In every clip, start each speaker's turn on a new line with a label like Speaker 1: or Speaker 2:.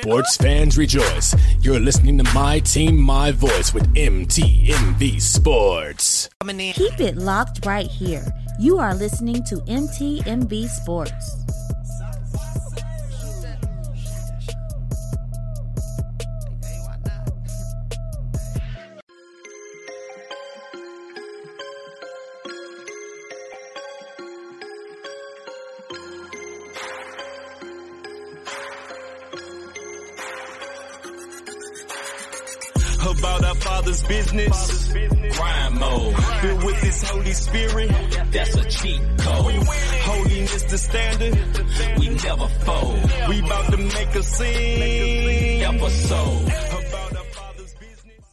Speaker 1: Sports fans rejoice. You're listening to My Team, My Voice with MTMV Sports.
Speaker 2: Keep it locked right here. You are listening to MTMV Sports.
Speaker 3: Business. Crime mode. Filled with His Holy Spirit. That's a cheat code. Holiness the standard. We never fold. We about to make a scene. Episode. About our Father's business.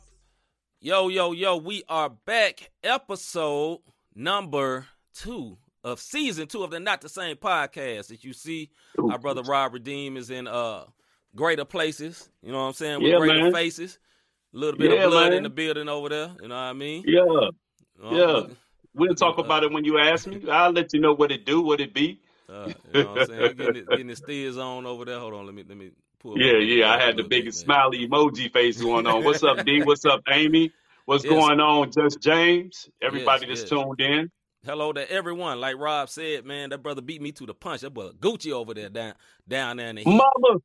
Speaker 4: Yo, yo, yo, we are back. Episode number two of season two of the Not the Same podcast. As you see, our brother Rob Redeem is in uh greater places. You know what I'm saying? With
Speaker 5: Yeah,
Speaker 4: greater
Speaker 5: man.
Speaker 4: faces. A little bit
Speaker 5: Yeah,
Speaker 4: of blood
Speaker 5: man.
Speaker 4: in the building over there. You know what I mean?
Speaker 5: Yeah,
Speaker 4: Uh,
Speaker 5: yeah. We'll talk about it when you ask me. I'll let you know what it do, what it be.
Speaker 4: Uh, you know what I'm saying? Getting, it, getting his steers on over there. Hold on, let me let me pull.
Speaker 5: Yeah, yeah. I had the biggest
Speaker 4: man.
Speaker 5: smiley emoji face going on. What's up, D? What's up, Amy? What's
Speaker 4: Yes.
Speaker 5: going on, Just James? Everybody
Speaker 4: Yes,
Speaker 5: that's
Speaker 4: yes.
Speaker 5: tuned in.
Speaker 4: Hello to everyone. Like Rob said, man, that brother beat me to the punch. That brother Gucci over there down down there in the heat.
Speaker 5: Mama,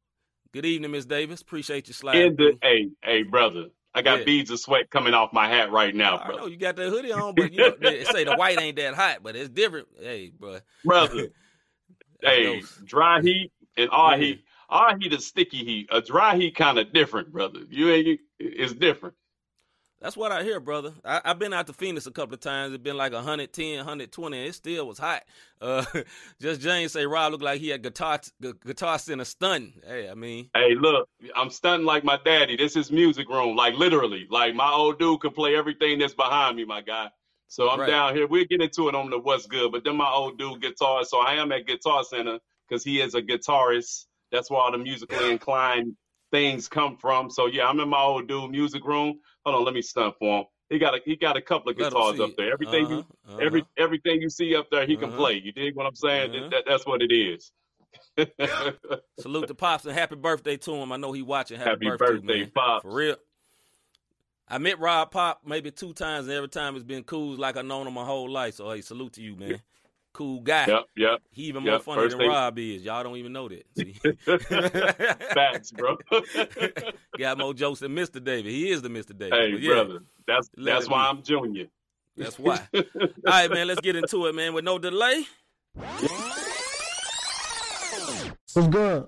Speaker 4: Good evening, Miss Davis. Appreciate you sliding.
Speaker 5: in the
Speaker 4: through.
Speaker 5: hey, hey, brother. I got
Speaker 4: Yeah.
Speaker 5: beads of sweat coming off my hat right now,
Speaker 4: I know you got the hoodie on, but you know, they say the white ain't that hot, but it's different. Hey, bro.
Speaker 5: Brother, hey, dry heat and our
Speaker 4: Yeah.
Speaker 5: heat. Our heat is sticky heat. A dry heat kind of different, brother. You ain't. It's different.
Speaker 4: That's what I hear, brother. I, I've been out to Phoenix a couple of times. It's been like 110, 120, and it still was hot. Uh, just James say Rob looked like he had guitar gu- guitar center stunting. Hey, I mean,
Speaker 5: Hey, look, I'm stunting like my daddy. This is music room, like literally. Like my old dude can play everything that's behind me, my guy. So I'm
Speaker 4: Right.
Speaker 5: down here. We'll get into it on the what's good. But then my old dude guitar. So I am at Guitar Center because he is a guitarist. That's where all the musically inclined things come from. So yeah, I'm in my old dude music room. Hold on, let me stunt for him. He got a he got a couple of guitars up there. Everything you
Speaker 4: Uh-huh,
Speaker 5: every
Speaker 4: uh-huh.
Speaker 5: everything you see up there, he can
Speaker 4: Uh-huh.
Speaker 5: play. You dig what I'm saying?
Speaker 4: Uh-huh.
Speaker 5: That, that's what it is.
Speaker 4: Salute to Pops and happy birthday to him. I know he watching. Happy,
Speaker 5: Happy
Speaker 4: birthday,
Speaker 5: birthday,
Speaker 4: man.
Speaker 5: Pops.
Speaker 4: For real. I met Rob Pop maybe two times, and every time it's been cool, like I've known him my whole life. So hey, salute to you, man. Cool guy.
Speaker 5: yep, yep.
Speaker 4: He even more funny
Speaker 5: first
Speaker 4: than
Speaker 5: thing-
Speaker 4: Rob is. Y'all don't even know that. See?
Speaker 5: Facts, bro.
Speaker 4: Got more jokes than Mr. David. He is the Mr. David.
Speaker 5: hey,
Speaker 4: yeah,
Speaker 5: brother. That's
Speaker 4: Let
Speaker 5: that's why
Speaker 4: be.
Speaker 5: I'm junior.
Speaker 4: That's why. All right, man. Let's get into it, man. With no delay.
Speaker 6: What's good?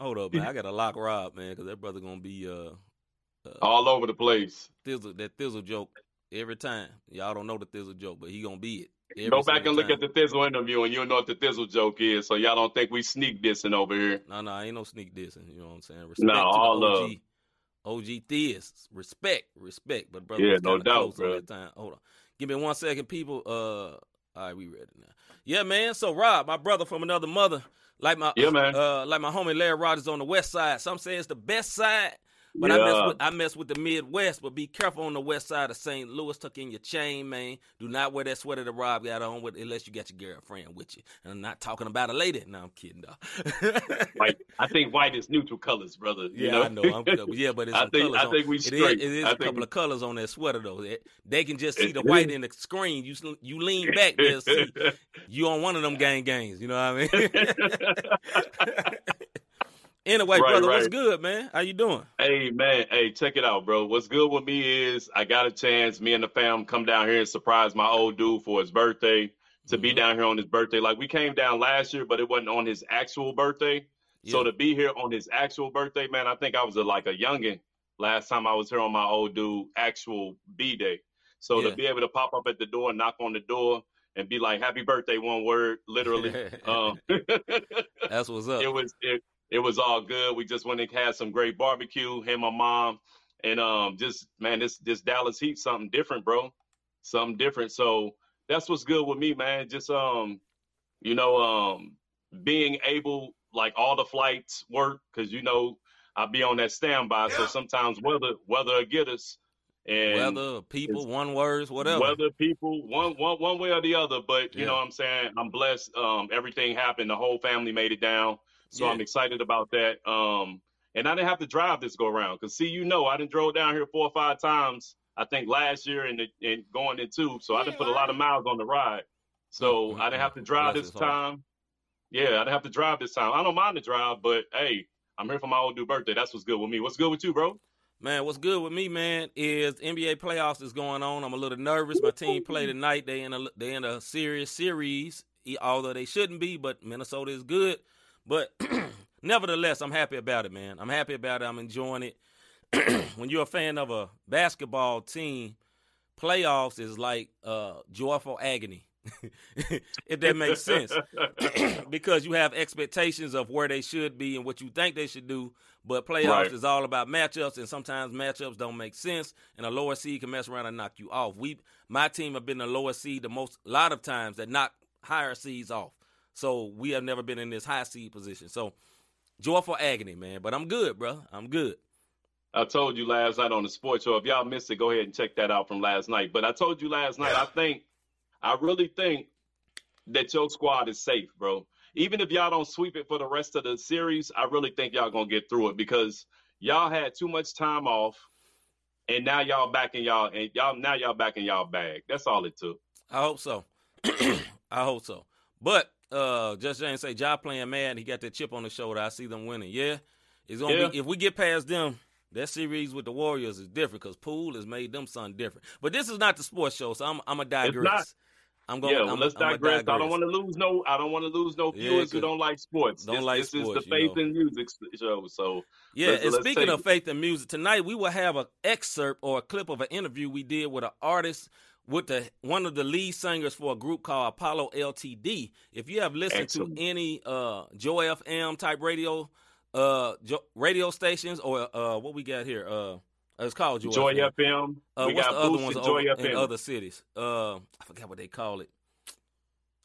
Speaker 4: Hold up, man. I gotta lock Rob, man, because that brother gonna be uh,
Speaker 5: All over the place.
Speaker 4: thizzle, that thizzle joke every time. Y'all don't know the thizzle joke, but he gonna be it. Every
Speaker 5: Go back and look
Speaker 4: time.
Speaker 5: at the Thizzle interview, and you'll know what the Thizzle joke is. So y'all don't think we sneak dissing over here.
Speaker 4: No, no, I ain't no sneak dissing. You know what I'm saying? Respect
Speaker 5: No, all love.
Speaker 4: OG, OG Thiz. Respect, respect. But brother,
Speaker 5: Yeah, no doubt, bro.
Speaker 4: time. Hold on, give me one second, people. Uh, all right, we ready now. Yeah, man. So Rob, my brother from another mother, like my
Speaker 5: Yeah, man.
Speaker 4: uh, like my homie Larry Rogers on the west side. Some say it's the best side. But I mess with I mess with the Midwest, but be careful on the west side of St. Louis. Tuck in your chain, man. Do not wear that sweater that Rob got on with unless you got your girlfriend with you. And I'm not talking about a lady. No, I'm kidding, though.
Speaker 5: White. I think white is neutral colors, brother. You
Speaker 4: Yeah,
Speaker 5: know?
Speaker 4: I know. I'm, uh, yeah, but it's
Speaker 5: I think-
Speaker 4: colors
Speaker 5: I
Speaker 4: on-
Speaker 5: think we
Speaker 4: it is-
Speaker 5: straight.
Speaker 4: It is
Speaker 5: I
Speaker 4: a couple
Speaker 5: we-
Speaker 4: of colors on that sweater though. They, they can just see the white in the screen. You you lean back, they'll see you on one of them gang gangs. You know what I mean? Anyway,
Speaker 5: Right,
Speaker 4: brother, what's good, man? How you doing?
Speaker 5: Hey man, hey, check it out, bro. What's good with me is I got a chance, me and the fam come down here and surprise my old dude for his birthday. To be
Speaker 4: Mhm.
Speaker 5: down here on his birthday. Like we came down last year, but it wasn't on his actual birthday. So to be here on his actual birthday, man, I think I was a, like a youngin last time I was here on my old dude actual B day. So
Speaker 4: Yeah.
Speaker 5: to be able to pop up at the door, knock on the door, and be like "Happy birthday," one word, literally. um,
Speaker 4: That's what's up.
Speaker 5: it was it, it was all good. We just went and had some great barbecue. Him, my mom, and um, just man, this this Dallas Heat something different, bro. Something different. So that's what's good with me, man. Just um, you know, um, being able like all the flights work because you know I'll be on that standby. So sometimes weather weather will get us. And
Speaker 4: Weather, people, one words, whatever.
Speaker 5: Whether people one one one way or the other, but you
Speaker 4: Yeah.
Speaker 5: know what I'm saying. I'm blessed. Um, everything happened. The whole family made it down, so
Speaker 4: Yeah.
Speaker 5: I'm excited about that. Um, and I didn't have to drive this go around because see, you know, I didn't drove down here four or five times. I think last year and and going into, so I didn't put a lot of miles on the ride. So
Speaker 4: Mm,
Speaker 5: I didn't have to drive this time. Yeah, I didn't have to drive this time. I don't mind the drive, but hey, I'm here for my old dude birthday. That's what's good with me. What's good with you, bro?
Speaker 4: Man, what's good with me, man, is NBA playoffs is going on. I'm a little nervous. My team play tonight. They in a they in a serious series, although they shouldn't be. But Minnesota is good. But nevertheless, I'm happy about it, man. I'm happy about it. I'm enjoying it. when you're a fan of a basketball team, playoffs is like uh, joyful agony. if that makes sense. because you have expectations of where they should be and what you think they should do. But playoffs
Speaker 5: Right.
Speaker 4: is all about matchups, and sometimes matchups don't make sense, and a lower seed can mess around and knock you off. We, my team, have been the lower seed the most, a lot of times that knock higher seeds off. So we have never been in this high seed position. So joyful agony, man. But I'm good, bro. I'm good.
Speaker 5: I told you last night on the sports show. If y'all missed it, go ahead and check that out from last night. But I told you last night, I think, I really think that your squad is safe, bro. Even if y'all don't sweep it for the rest of the series, I really think y'all gonna get through it because y'all had too much time off, and now y'all back in y'all and y'all now y'all back in y'all bag. That's all it took.
Speaker 4: I hope so. I hope so. But uh just James say Ja playing mad, he got that chip on the shoulder. I see them winning. Yeah. It's gonna
Speaker 5: Yeah.
Speaker 4: be if we get past them, that series with the Warriors is different because Poole has made them something different. But this is not the sports show, so I'm I'm a digress.
Speaker 5: not.
Speaker 4: I'm going
Speaker 5: yeah, well,
Speaker 4: I'm,
Speaker 5: let's
Speaker 4: I'm a
Speaker 5: digress. I don't want to lose no. I don't want to lose no
Speaker 4: Yeah,
Speaker 5: viewers who
Speaker 4: 'cause-
Speaker 5: don't like sports.
Speaker 4: don't
Speaker 5: this,
Speaker 4: like
Speaker 5: this
Speaker 4: sports,
Speaker 5: is the faith
Speaker 4: know.
Speaker 5: and music show. So
Speaker 4: Yeah,
Speaker 5: Let's-
Speaker 4: and
Speaker 5: let's
Speaker 4: speaking of
Speaker 5: it.
Speaker 4: faith and music, tonight we will have an excerpt or a clip of an interview we did with an artist with the one of the lead singers for a group called Apollo LTD. If you have listened
Speaker 5: Excellent.
Speaker 4: to any uh Joy FM type radio uh jo- radio stations or uh what we got here uh it's called Joy,
Speaker 5: Joy
Speaker 4: FM.
Speaker 5: FM.
Speaker 4: Uh,
Speaker 5: we
Speaker 4: what's
Speaker 5: got
Speaker 4: the other ones over in other cities? Uh, I forgot what they call it.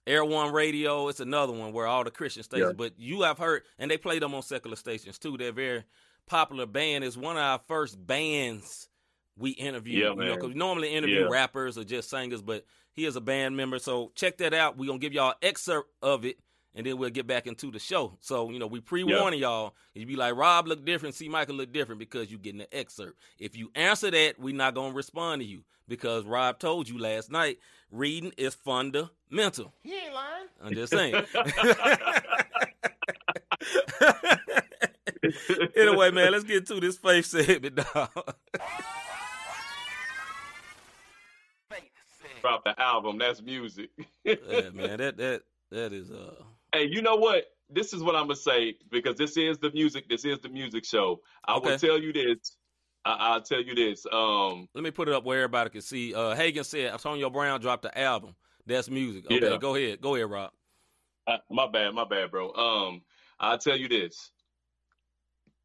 Speaker 4: Air One Radio. It's another one where all the Christian stations.
Speaker 5: Yeah.
Speaker 4: But you have heard, and they play them on secular stations too. They're very popular band. It's one of our first bands we interview.
Speaker 5: Yeah,
Speaker 4: you know, because we normally interview
Speaker 5: Yeah.
Speaker 4: rappers or just singers, but he is a band member. So check that out. We're gonna give y'all an excerpt of it. And then we'll get back into the show. So, you know, we pre warning y'all. You be like, Rob look different, see Michael look different because you getting the excerpt. If you answer that, we not gonna respond to you because Rob told you last night reading is fundamental.
Speaker 6: He ain't lying.
Speaker 4: I'm just saying. anyway, man, let's get to this faith segment, dog.
Speaker 5: Drop the album. That's music.
Speaker 4: yeah, man, that that that is uh
Speaker 5: hey, you know what? This is what I'm gonna say because this is the music. This is the music show. I will tell you this. I, I'll tell you this. Um,
Speaker 4: let me put it up where everybody can see. Uh Hagen said Antonio Brown dropped the album. That's music. Okay,
Speaker 5: Yeah.
Speaker 4: go ahead. Go ahead, Rob.
Speaker 5: Uh, my bad, my bad, bro. Um, I'll tell you this.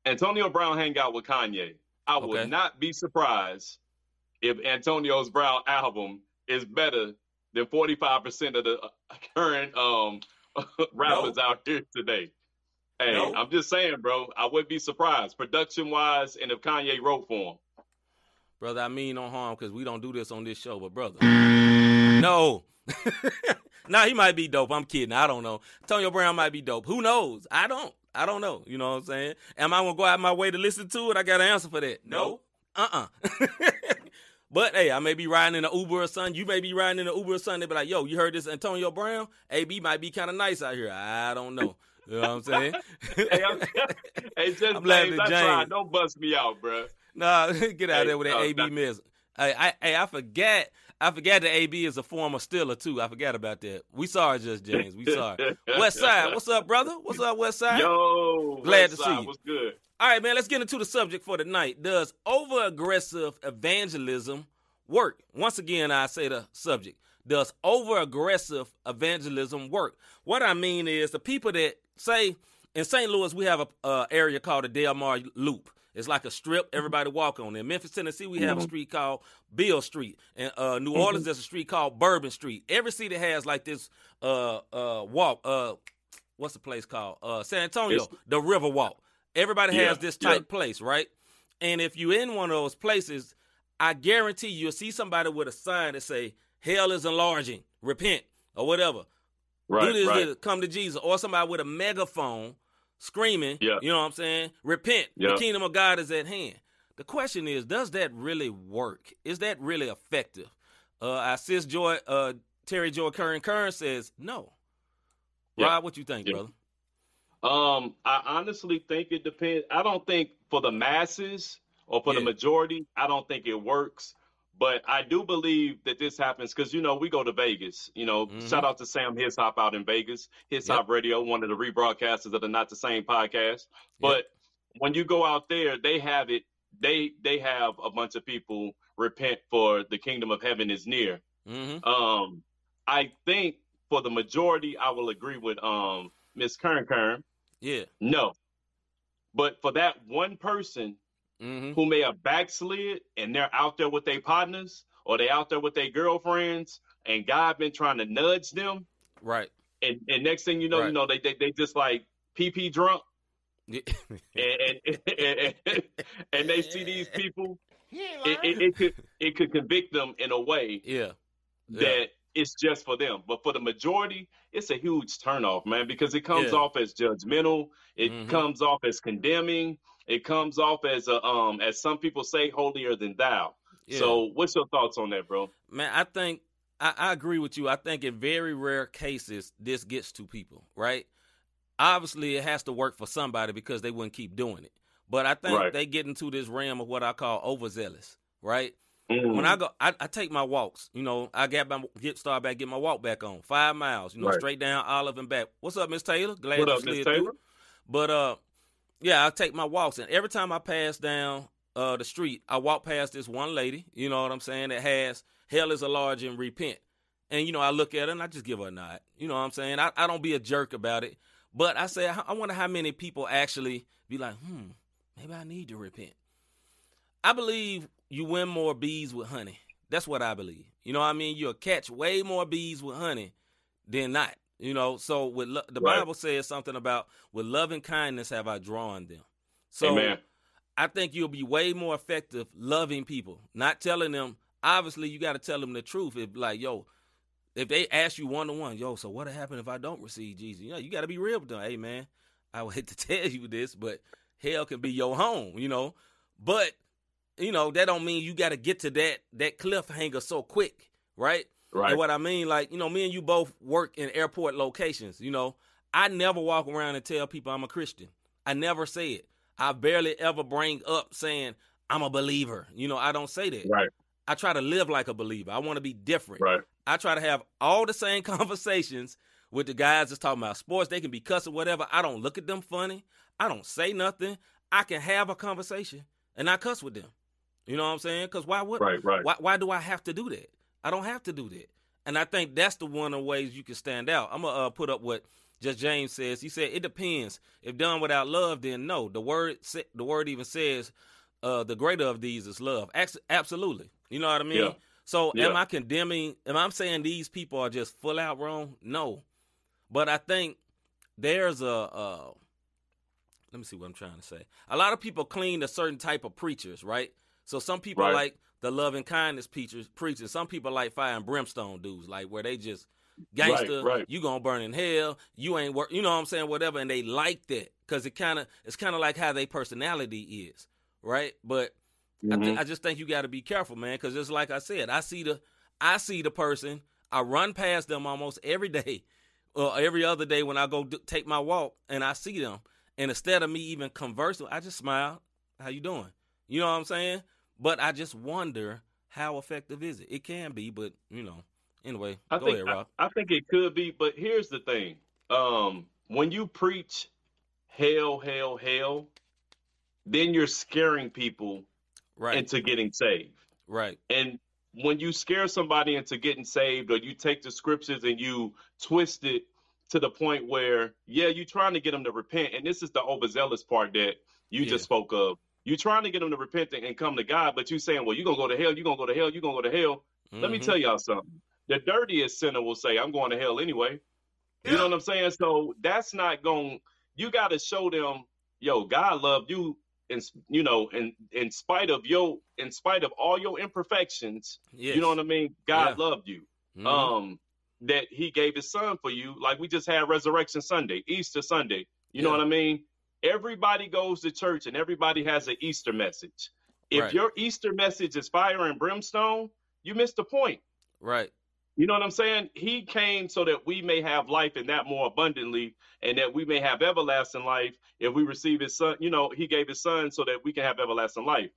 Speaker 5: Antonio Brown hang out with Kanye. I
Speaker 4: Okay.
Speaker 5: would not be surprised if Antonio's Brown album is better than 45% of the uh, current um rappers out here today. Hey,
Speaker 4: No.
Speaker 5: I'm just saying, bro. I wouldn't be surprised, production wise, and if Kanye wrote for him.
Speaker 4: Brother, I mean no harm because we don't do this on this show, but brother. No. now he might be dope. I'm kidding. I don't know. Antonio Brown might be dope. Who knows? I don't. I don't know. You know what I'm saying? Am I gonna go out my way to listen to it? I got an answer for that. No. Uh uh but hey, I may be riding in an Uber or something. You may be riding in an Uber or something. They be like, yo, you heard this Antonio Brown? AB might be kind of nice out here. I don't know. You know what I'm saying?
Speaker 5: Hey, I'm, hey just
Speaker 4: I'm
Speaker 5: James,
Speaker 4: at
Speaker 5: I tried.
Speaker 4: James.
Speaker 5: Don't bust me out, bro.
Speaker 4: Nah, get out
Speaker 5: Hey,
Speaker 4: of there with that
Speaker 5: no,
Speaker 4: AB mess. Hey, I, hey, I forgot. I forgot that AB is a former Steeler too. I forgot about that. We sorry, just James. We sorry. West Side, what's up, brother? What's up, West Side?
Speaker 5: Yo,
Speaker 4: Glad
Speaker 5: West
Speaker 4: to see
Speaker 5: Side,
Speaker 4: you.
Speaker 5: What's good?
Speaker 4: All right, man. Let's get into the subject for tonight. Does over aggressive evangelism work? Once again, I say the subject. Does over aggressive evangelism work? What I mean is the people that say in St. Louis we have a uh, area called the Delmar Loop. It's like a strip everybody walk on. In Memphis, Tennessee, we have a street called Beale Street. In uh, New Orleans, there's a street called Bourbon Street. Every city has like this uh, uh, walk. Uh, what's the place called? Uh, San Antonio,
Speaker 5: It's-
Speaker 4: the River Walk. Everybody
Speaker 5: Yeah,
Speaker 4: has this
Speaker 5: yeah.
Speaker 4: type place, right? And if you're in one of those places, I guarantee you'll see somebody with a sign that say hell is enlarging, repent or whatever.
Speaker 5: Right,
Speaker 4: Do this
Speaker 5: right.
Speaker 4: to come to Jesus, or somebody with a megaphone screaming.
Speaker 5: Yeah.
Speaker 4: You know what I'm saying? Repent.
Speaker 5: Yeah.
Speaker 4: The kingdom of God is at hand. The question is, does that really work? Is that really effective? Uh, our sis Joy, uh, Terry Joy Curran Curran says no.
Speaker 5: Yeah.
Speaker 4: Rob, what you think,
Speaker 5: Yeah.
Speaker 4: brother?
Speaker 5: Um, I honestly think it depends. I don't think for the masses or for the majority, I don't think it works. But I do believe that this happens because you know we go to Vegas. You know,
Speaker 4: Mhm.
Speaker 5: shout out to Sam His Hop out in Vegas. His
Speaker 4: Yep.
Speaker 5: Hop Radio, one of the rebroadcasters of the Not the Same podcast. But when you go out there, they have it. They they have a bunch of people repent for the kingdom of heaven is near.
Speaker 4: Mm-hmm.
Speaker 5: Um, I think for the majority, I will agree with um Miss Kern Kern.
Speaker 4: Yeah.
Speaker 5: No. But for that one person
Speaker 4: Mm-hmm.
Speaker 5: who may have backslid and they're out there with their partners or they out there with their girlfriends and God been trying to nudge them
Speaker 4: Right.
Speaker 5: and, and next thing you know,
Speaker 4: Right.
Speaker 5: you know, they, they they just like PP drunk
Speaker 4: Yeah.
Speaker 5: and and, and, and they see these people, it, it, it could it could convict them in a way
Speaker 4: yeah. Yeah.
Speaker 5: that it's just for them. But for the majority, it's a huge turnoff, man, because it comes
Speaker 4: Yeah.
Speaker 5: off as judgmental. It
Speaker 4: Mhm.
Speaker 5: comes off as condemning. It comes off as a um as some people say, holier than thou.
Speaker 4: Yeah.
Speaker 5: So what's your thoughts on that, bro?
Speaker 4: Man, I think I, I agree with you. I think in very rare cases this gets to people, right? Obviously, it has to work for somebody because they wouldn't keep doing it. But I think
Speaker 5: Right.
Speaker 4: they get into this realm of what I call overzealous, right?
Speaker 5: Mm.
Speaker 4: When I go, I, I take my walks. You know, I get my get started back, get my walk back on five miles. You know,
Speaker 5: Right.
Speaker 4: straight down Olive and back. What's up, Miss Taylor? Glad
Speaker 5: What
Speaker 4: you
Speaker 5: up,
Speaker 4: slid
Speaker 5: Taylor?
Speaker 4: through. But uh, yeah, I take my walks, and every time I pass down uh the street, I walk past this one lady. You know what I'm saying? That has hell is a large and repent. And you know, I look at her and I just give her a nod. You know what I'm saying? I, I don't be a jerk about it, but I say I I wonder how many people actually be like, hmm, maybe I need to repent. I believe you win more bees with honey. That's what I believe. You know what I mean? You'll catch way more bees with honey than not. You know, so with lo- the
Speaker 5: Right.
Speaker 4: Bible says something about with loving kindness have I drawn them. So
Speaker 5: Amen.
Speaker 4: I think you'll be way more effective loving people, not telling them. Obviously, you got to tell them the truth. If like, yo, if they ask you one to one, yo, so what happened if I don't receive Jesus? You know, you got to be real with them. Hey, man, I would hate to tell you this, but hell can be your home. You know, but you know that don't mean you got to get to that that cliffhanger so quick, right?
Speaker 5: Right.
Speaker 4: And what I mean, like, you know, me and you both work in airport locations. You know, I never walk around and tell people I'm a Christian. I never say it. I barely ever bring up saying I'm a believer. You know, I don't say that.
Speaker 5: Right.
Speaker 4: I try to live like a believer. I want to be different.
Speaker 5: Right.
Speaker 4: I try to have all the same conversations with the guys that's talking about sports. They can be cussing, whatever. I don't look at them funny. I don't say nothing. I can have a conversation and I cuss with them. You know what I'm saying? Because why would
Speaker 5: Right. Right.
Speaker 4: why, why do I have to do that? I don't have to do that. And I think that's the one of the ways you can stand out. I'm going to uh, put up what just James says. He said, it depends. If done without love, then no. The word the word even says, uh, the greater of these is love. Absolutely. You know what I mean?
Speaker 5: Yeah.
Speaker 4: So
Speaker 5: Yeah.
Speaker 4: am I condemning, am I saying these people are just full out wrong? No. But I think there's a, uh, let me see what I'm trying to say. A lot of people clean a certain type of preachers, right? So some people
Speaker 5: Right.
Speaker 4: like the love and kindness preachers, preachers. Some people like fire and brimstone dudes, like where they just gangster.
Speaker 5: right.
Speaker 4: You gonna burn in hell. You ain't work. You know what I'm saying? Whatever, and they like that because it kind of it's kind of like how their personality is, right? But I,
Speaker 5: Mhm.
Speaker 4: th- I just think you got to be careful, man, because just like I said, I see the I see the person. I run past them almost every day, or every other day when I go take my walk, and I see them. And instead of me even conversing, I just smile. How you doing? You know what I'm saying? But I just wonder how effective is it? It can be, but you know. Anyway,
Speaker 5: I
Speaker 4: go
Speaker 5: think
Speaker 4: ahead,
Speaker 5: I,
Speaker 4: Rob.
Speaker 5: I think it could be, but here's the thing. Um, when you preach hell, hell, hell, then you're scaring people
Speaker 4: right,
Speaker 5: into getting saved.
Speaker 4: right,
Speaker 5: And when you scare somebody into getting saved, or you take the scriptures and you twist it to the point where, yeah, you're trying to get them to repent, and this is the overzealous part that you
Speaker 4: Yeah.
Speaker 5: just spoke of. You're trying to get them to repent and come to God, but you're saying, well, you're gonna go to hell, you're gonna go to hell, you're gonna go to hell. Let me
Speaker 4: Mhm.
Speaker 5: tell y'all something. The dirtiest sinner will say, I'm going to hell anyway. You know what I'm saying? So that's not going you gotta show them, yo, God loved you and you know, in in spite of your in spite of all your imperfections,
Speaker 4: Yes.
Speaker 5: you know what I mean. God
Speaker 4: Yeah.
Speaker 5: loved you.
Speaker 4: Mhm.
Speaker 5: Um, that He gave His Son for you. Like we just had Resurrection Sunday, Easter Sunday. You know what I mean? Everybody goes to church and everybody has an Easter message. If
Speaker 4: Right.
Speaker 5: your Easter message is fire and brimstone, you missed the point.
Speaker 4: right.
Speaker 5: You know what I'm saying? He came so that we may have life and that more abundantly, and that we may have everlasting life if we receive his son. You know, he gave his son so that we can have everlasting life.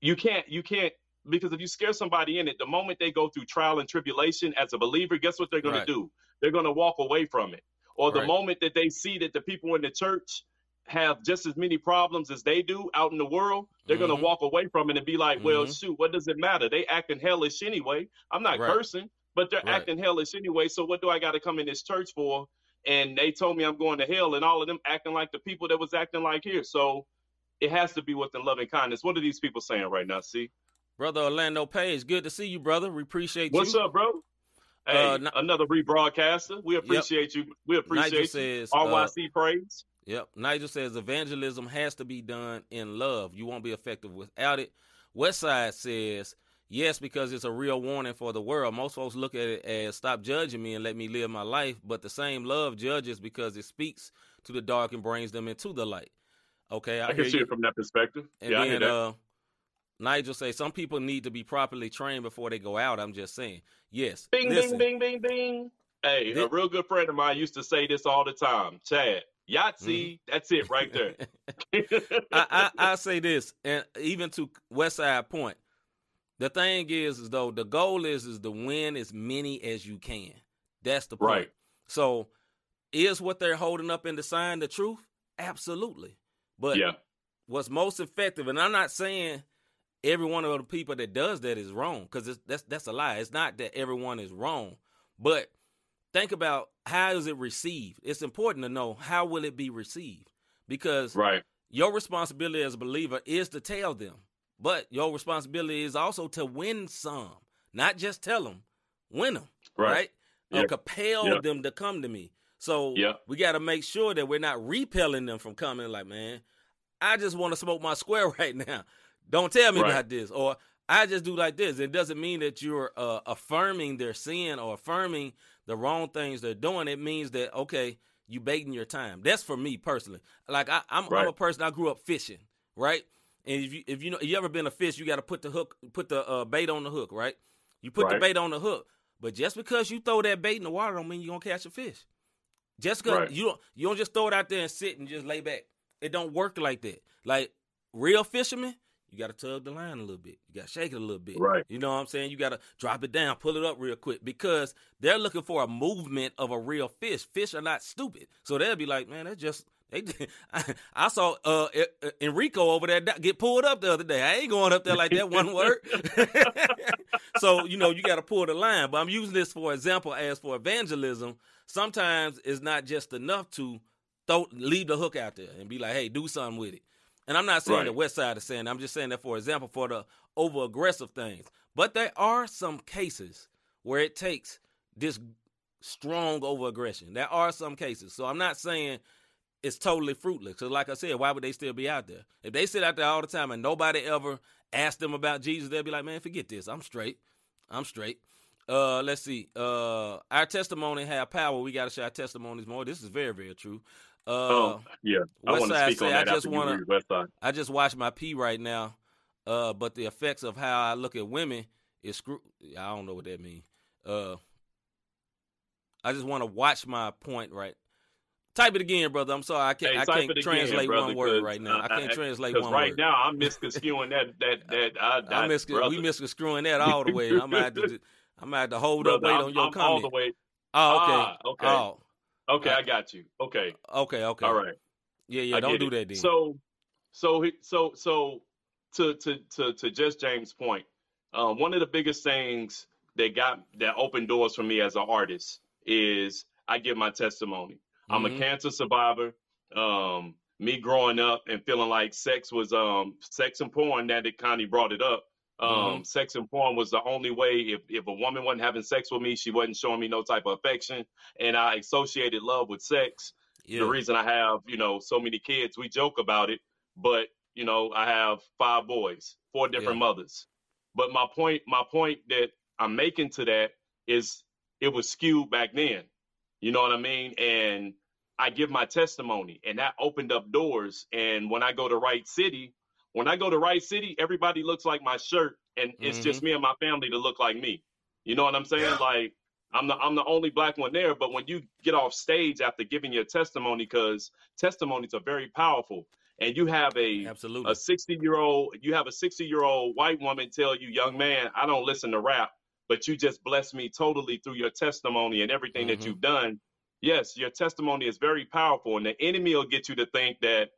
Speaker 5: You can't, you can't, because if you scare somebody in it, the moment they go through trial and tribulation as a believer, guess what they're going
Speaker 4: Right.
Speaker 5: to do? They're going to walk away from it. Or the
Speaker 4: Right.
Speaker 5: moment that they see that the people in the church have just as many problems as they do out in the world, they're going
Speaker 4: Mhm.
Speaker 5: to walk away from it and be like, well,
Speaker 4: Mhm.
Speaker 5: shoot, what does it matter? They acting hellish anyway. I'm not
Speaker 4: Right.
Speaker 5: cursing, but they're
Speaker 4: Right.
Speaker 5: acting hellish anyway. So what do I got to come in this church for? And they told me I'm going to hell, and all of them acting like the people that was acting like here. So it has to be within love and kindness. What are these people saying right now? See,
Speaker 4: Brother Orlando Page, good to see you, brother. We appreciate
Speaker 5: what's
Speaker 4: you.
Speaker 5: What's up, bro? Hey,
Speaker 4: Uh,
Speaker 5: another rebroadcaster. We appreciate you. We appreciate
Speaker 4: Nigel
Speaker 5: you.
Speaker 4: says, uh,
Speaker 5: RYC praise.
Speaker 4: Yep. Nigel says evangelism has to be done in love. You won't be effective without it. Westside says, yes, because it's a real warning for the world. Most folks look at it as stop judging me and let me live my life, but the same love judges because it speaks to the dark and brings them into the light. Okay, I,
Speaker 5: I, can see
Speaker 4: you.
Speaker 5: it from that perspective.
Speaker 4: And
Speaker 5: yeah, I hear
Speaker 4: then
Speaker 5: that.
Speaker 4: uh, Nigel says some people need to be properly trained before they go out. I'm just saying. Yes.
Speaker 5: Bing,
Speaker 4: Listen,
Speaker 5: bing, bing, bing, bing. Hey,
Speaker 4: Thi-
Speaker 5: a real good friend of mine used to say this all the time. Chad, Yahtzee, mm-hmm. that's it right there.
Speaker 4: I, I, I say this, and even to West Side Point, the thing is, is though the goal is is to win as many as you can. That's the point.
Speaker 5: Right.
Speaker 4: So, is what they're holding up in the sign the truth? Absolutely. But
Speaker 5: yeah,
Speaker 4: what's most effective, and I'm not saying every one of the people that does that is wrong, because that's that's a lie. It's not that everyone is wrong, but think about how is it received. It's important to know how will it be received, because
Speaker 5: right.
Speaker 4: your responsibility as a believer is to tell them, but your responsibility is also to win some, not just tell them, win them,
Speaker 5: Right.
Speaker 4: right? Or
Speaker 5: Yeah.
Speaker 4: compel
Speaker 5: Yeah.
Speaker 4: them to come to me. So
Speaker 5: Yeah.
Speaker 4: we got to make sure that we're not repelling them from coming. Like, man, I just want to smoke my square right now. Don't tell me
Speaker 5: Right.
Speaker 4: about this, or I just do like this. It doesn't mean that you're uh, affirming their sin or affirming the wrong things they're doing. It means that okay, you baiting your time. That's for me personally. Like I, I'm, I'm
Speaker 5: Right.
Speaker 4: a person. I grew up fishing, right? And if you if you know if you ever been a fish, you got to put the hook, put the uh, bait on the hook, right? You put the bait on the hook, but just because you throw that bait in the water, don't mean you're gonna catch a fish. Just because
Speaker 5: Right.
Speaker 4: you don't you don't just throw it out there and sit and just lay back. It don't work like that. Like real fishermen, you got to tug the line a little bit. You got to shake it a little bit.
Speaker 5: Right.
Speaker 4: You know what I'm saying? You got to drop it down, pull it up real quick because they're looking for a movement of a real fish. Fish are not stupid, so they'll be like, man, that's just. They, I, I saw uh, Enrico over there get pulled up the other day. I ain't going up there like that one word. so you know you got to pull the line. But I'm using this for example as for evangelism. Sometimes it's not just enough to throw leave the hook out there and be like, hey, do something with it. And I'm not saying
Speaker 5: Right.
Speaker 4: the West Side is saying. I'm just saying that for example for the over aggressive things. But there are some cases where it takes this strong over aggression. There are some cases. So I'm not saying it's totally fruitless. Because, like I said, why would they still be out there? If they sit out there all the time and nobody ever asked them about Jesus, they'll be like, man, forget this. I'm straight. I'm straight. Uh, let's see. Uh, our testimony have power. We got to share our testimonies more. This is very, very true. Uh,
Speaker 5: oh, yeah. I want to speak on
Speaker 4: say, I just wanna-
Speaker 5: you read West Side.
Speaker 4: I just watch my pee right now. Uh, but the effects of how I look at women is screw. I don't know what that means. Uh, I just want to watch my point right. Type it again, brother. I'm sorry, I can't.
Speaker 5: Hey,
Speaker 4: I can't
Speaker 5: it again,
Speaker 4: translate
Speaker 5: brother,
Speaker 4: one word right now. I can't
Speaker 5: uh,
Speaker 4: translate one
Speaker 5: right
Speaker 4: word.
Speaker 5: now I'm misconstruing that that that I,
Speaker 4: I
Speaker 5: I
Speaker 4: mis-
Speaker 5: brother,
Speaker 4: we misconstruing that all the way. I'm gonna have to, I'm gonna have to hold up,
Speaker 5: brother,
Speaker 4: wait
Speaker 5: I'm,
Speaker 4: on your
Speaker 5: I'm all the
Speaker 4: comment.
Speaker 5: way.
Speaker 4: Oh, okay.
Speaker 5: Ah, okay.
Speaker 4: Oh,
Speaker 5: Okay,
Speaker 4: Uh,
Speaker 5: I got you. Okay,
Speaker 4: okay, okay.
Speaker 5: all right.
Speaker 4: Yeah, yeah.
Speaker 5: I
Speaker 4: Don't do
Speaker 5: it.
Speaker 4: that, then.
Speaker 5: So, so, so, so, to to to to just James' point, um, one of the biggest things that got that opened doors for me as an artist is I give my testimony. I'm a
Speaker 4: Mhm.
Speaker 5: cancer survivor. Um, me growing up and feeling like sex was um sex and porn that it kind of brought it up. Um,
Speaker 4: Mm-hmm.
Speaker 5: sex and porn was the only way. If if a woman wasn't having sex with me, she wasn't showing me no type of affection, and I associated love with sex
Speaker 4: yeah.
Speaker 5: the reason I have, you know, so many kids, we joke about it, but you know, I have five boys, four different
Speaker 4: Yeah.
Speaker 5: mothers. But my point, my point that I'm making to that is it was skewed back then. You know what I mean? And I give my testimony, and that opened up doors. And when I go to Right City, when I go to Right City, everybody looks like my shirt, and it's just me and my family to look like me. You know what I'm saying? Like I'm the I'm the only black one there. But when you get off stage after giving your testimony, because testimonies are very powerful, and you have a
Speaker 4: Absolutely.
Speaker 5: a 60 year old you have a 60 year old white woman tell you young man i don't listen to rap but you just blessed me totally through your testimony and everything that
Speaker 4: Mhm.
Speaker 5: you've done yes your testimony is very powerful and the enemy will get you to think that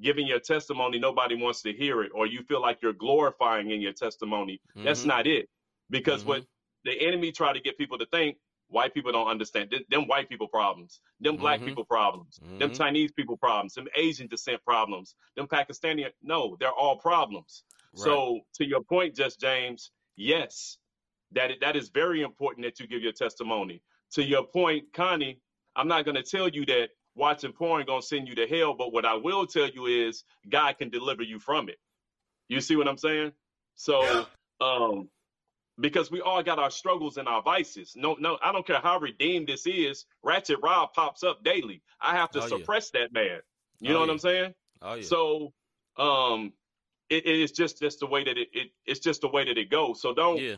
Speaker 5: giving your testimony nobody wants to hear it or you feel like you're glorifying in your testimony that's
Speaker 4: Mhm.
Speaker 5: not it because
Speaker 4: Mhm.
Speaker 5: what the enemy try to get people to think white people don't understand Th- them white people problems them black
Speaker 4: Mhm.
Speaker 5: people problems them
Speaker 4: Mhm.
Speaker 5: chinese people problems them asian descent problems them pakistani no they're all problems so to your point just james yes that that is very important that you give your testimony to your point connie i'm not going to tell you that watching porn going to send you to hell but what i will tell you is god can deliver you from it you see what i'm saying so um because we all got our struggles and our vices. No, no, I don't care how redeemed this is. Ratchet Rob pops up daily. I have to
Speaker 4: Oh, yeah.
Speaker 5: suppress that man. You
Speaker 4: Oh,
Speaker 5: know what
Speaker 4: yeah.
Speaker 5: I'm saying?
Speaker 4: oh yeah.
Speaker 5: So, um, it, it is just just the way that it, it it's just the way that it goes. So don't
Speaker 4: yeah.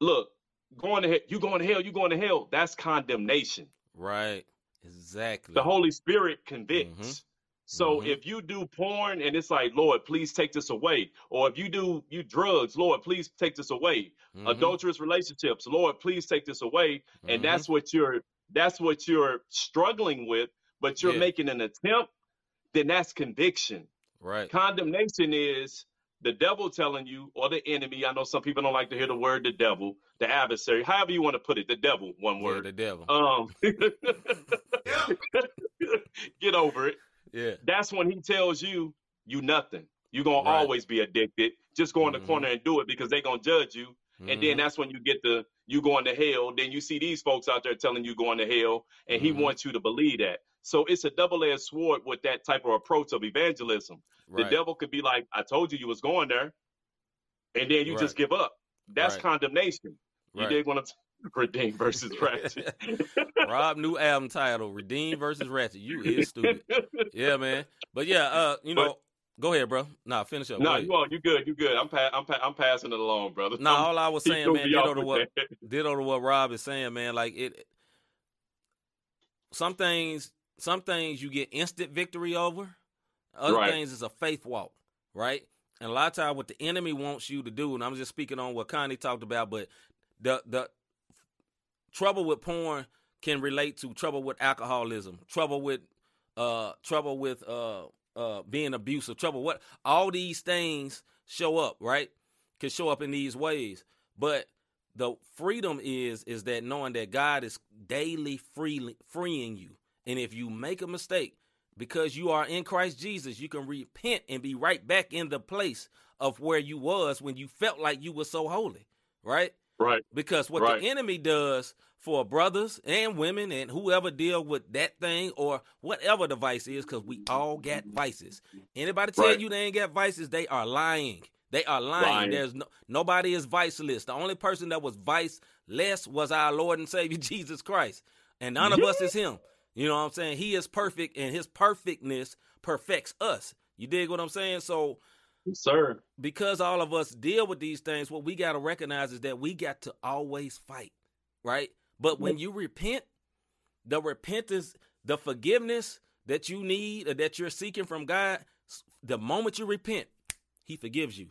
Speaker 5: look going to hell. You going to hell. You going to hell. That's condemnation.
Speaker 4: Right. Exactly.
Speaker 5: The Holy Spirit convicts. So
Speaker 4: Mhm.
Speaker 5: if you do porn and it's like, Lord, please take this away, or if you do you drugs, Lord, please take this away.
Speaker 4: Mhm.
Speaker 5: Adulterous relationships, Lord, please take this away. And
Speaker 4: Mhm.
Speaker 5: that's what you're that's what you're struggling with, but you're
Speaker 4: Yeah.
Speaker 5: making an attempt, then that's conviction.
Speaker 4: right.
Speaker 5: Condemnation is the devil telling you, or the enemy. I know some people don't like to hear the word the devil, the adversary, however you want to put it, the devil, one
Speaker 4: Yeah,
Speaker 5: word.
Speaker 4: the devil.
Speaker 5: Um, get over it.
Speaker 4: yeah.
Speaker 5: That's when he tells you you nothing. You're gonna
Speaker 4: Right.
Speaker 5: always be addicted. Just go in the
Speaker 4: Mhm.
Speaker 5: corner and do it because they're gonna judge you. And then
Speaker 4: Mhm.
Speaker 5: that's when you get the you going to hell. Then you see these folks out there telling you going to hell, and he
Speaker 4: Mhm.
Speaker 5: wants you to believe that. So it's a double-edged sword with that type of approach of evangelism.
Speaker 4: right.
Speaker 5: The devil could be like, "I told you you was going there," and then you just give up. That's
Speaker 4: Right.
Speaker 5: condemnation. You
Speaker 4: Right.
Speaker 5: dig what I'm redeem versus ratchet.
Speaker 4: Rob new album title, Redeem versus Ratchet. You is stupid. Yeah, man. But yeah, uh, you know, go ahead, bro. Nah, finish up. Ahead.
Speaker 5: you are. You good. You good. I'm pa- I'm pa- I'm passing it along, brother.
Speaker 4: No, all I was saying, man, ditto to what
Speaker 5: that.
Speaker 4: ditto to what Rob is saying, man. Like it, some things, some things you get instant victory over. Other
Speaker 5: Right.
Speaker 4: things is a faith walk, right? And a lot of times, what the enemy wants you to do, and I'm just speaking on what Connie talked about, but the the trouble with porn can relate to trouble with alcoholism, trouble with uh trouble with uh uh being abusive, trouble what all these things show up, right? Can show up in these ways. But the freedom is is that knowing that God is daily freely freeing you. And if you make a mistake, because you are in Christ Jesus, you can repent and be right back in the place of where you was when you felt like you were so holy, right?
Speaker 5: Right.
Speaker 4: Because what
Speaker 5: Right.
Speaker 4: the enemy does for brothers and women and whoever deal with that thing or whatever the vice is, because we all got vices. Anybody tell
Speaker 5: Right.
Speaker 4: you they ain't got vices, they are lying. They are lying.
Speaker 5: Lying.
Speaker 4: There's no nobody is viceless. The only person that was viceless was our Lord and Savior Jesus Christ. And none of us is him. You know what I'm saying? He is perfect and his perfectness perfects us. You dig what I'm saying? So
Speaker 5: Yes, sir.
Speaker 4: because all of us deal with these things, what we got to recognize is that we got to always fight, right? But when you repent, the repentance, the forgiveness that you need or that you're seeking from God, the moment you repent, He forgives you,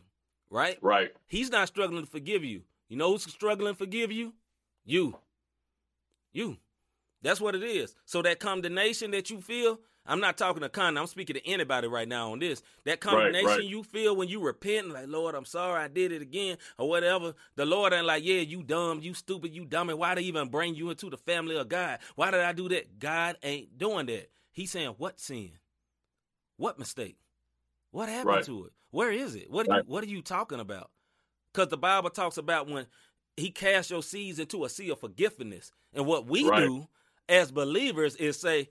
Speaker 4: right?
Speaker 5: Right.
Speaker 4: He's not struggling to forgive you. You know who's struggling to forgive you? You. You. That's what it is. So that condemnation that you feel, I'm not talking to Con, I'm speaking to anybody right now on this. That condemnation
Speaker 5: right.
Speaker 4: you feel when you repent, like, Lord, I'm sorry I did it again, or whatever. The Lord ain't like, yeah, you dumb, you stupid, you dumb, and why they even bring you into the family of God? Why did I do that? God ain't doing that. He's saying, what sin? What mistake? What happened
Speaker 5: Right.
Speaker 4: to it? Where is it? What are
Speaker 5: Right.
Speaker 4: you what are you talking about? Because the Bible talks about when he cast your seeds into a sea of forgiveness. And what we
Speaker 5: Right.
Speaker 4: do as believers is say,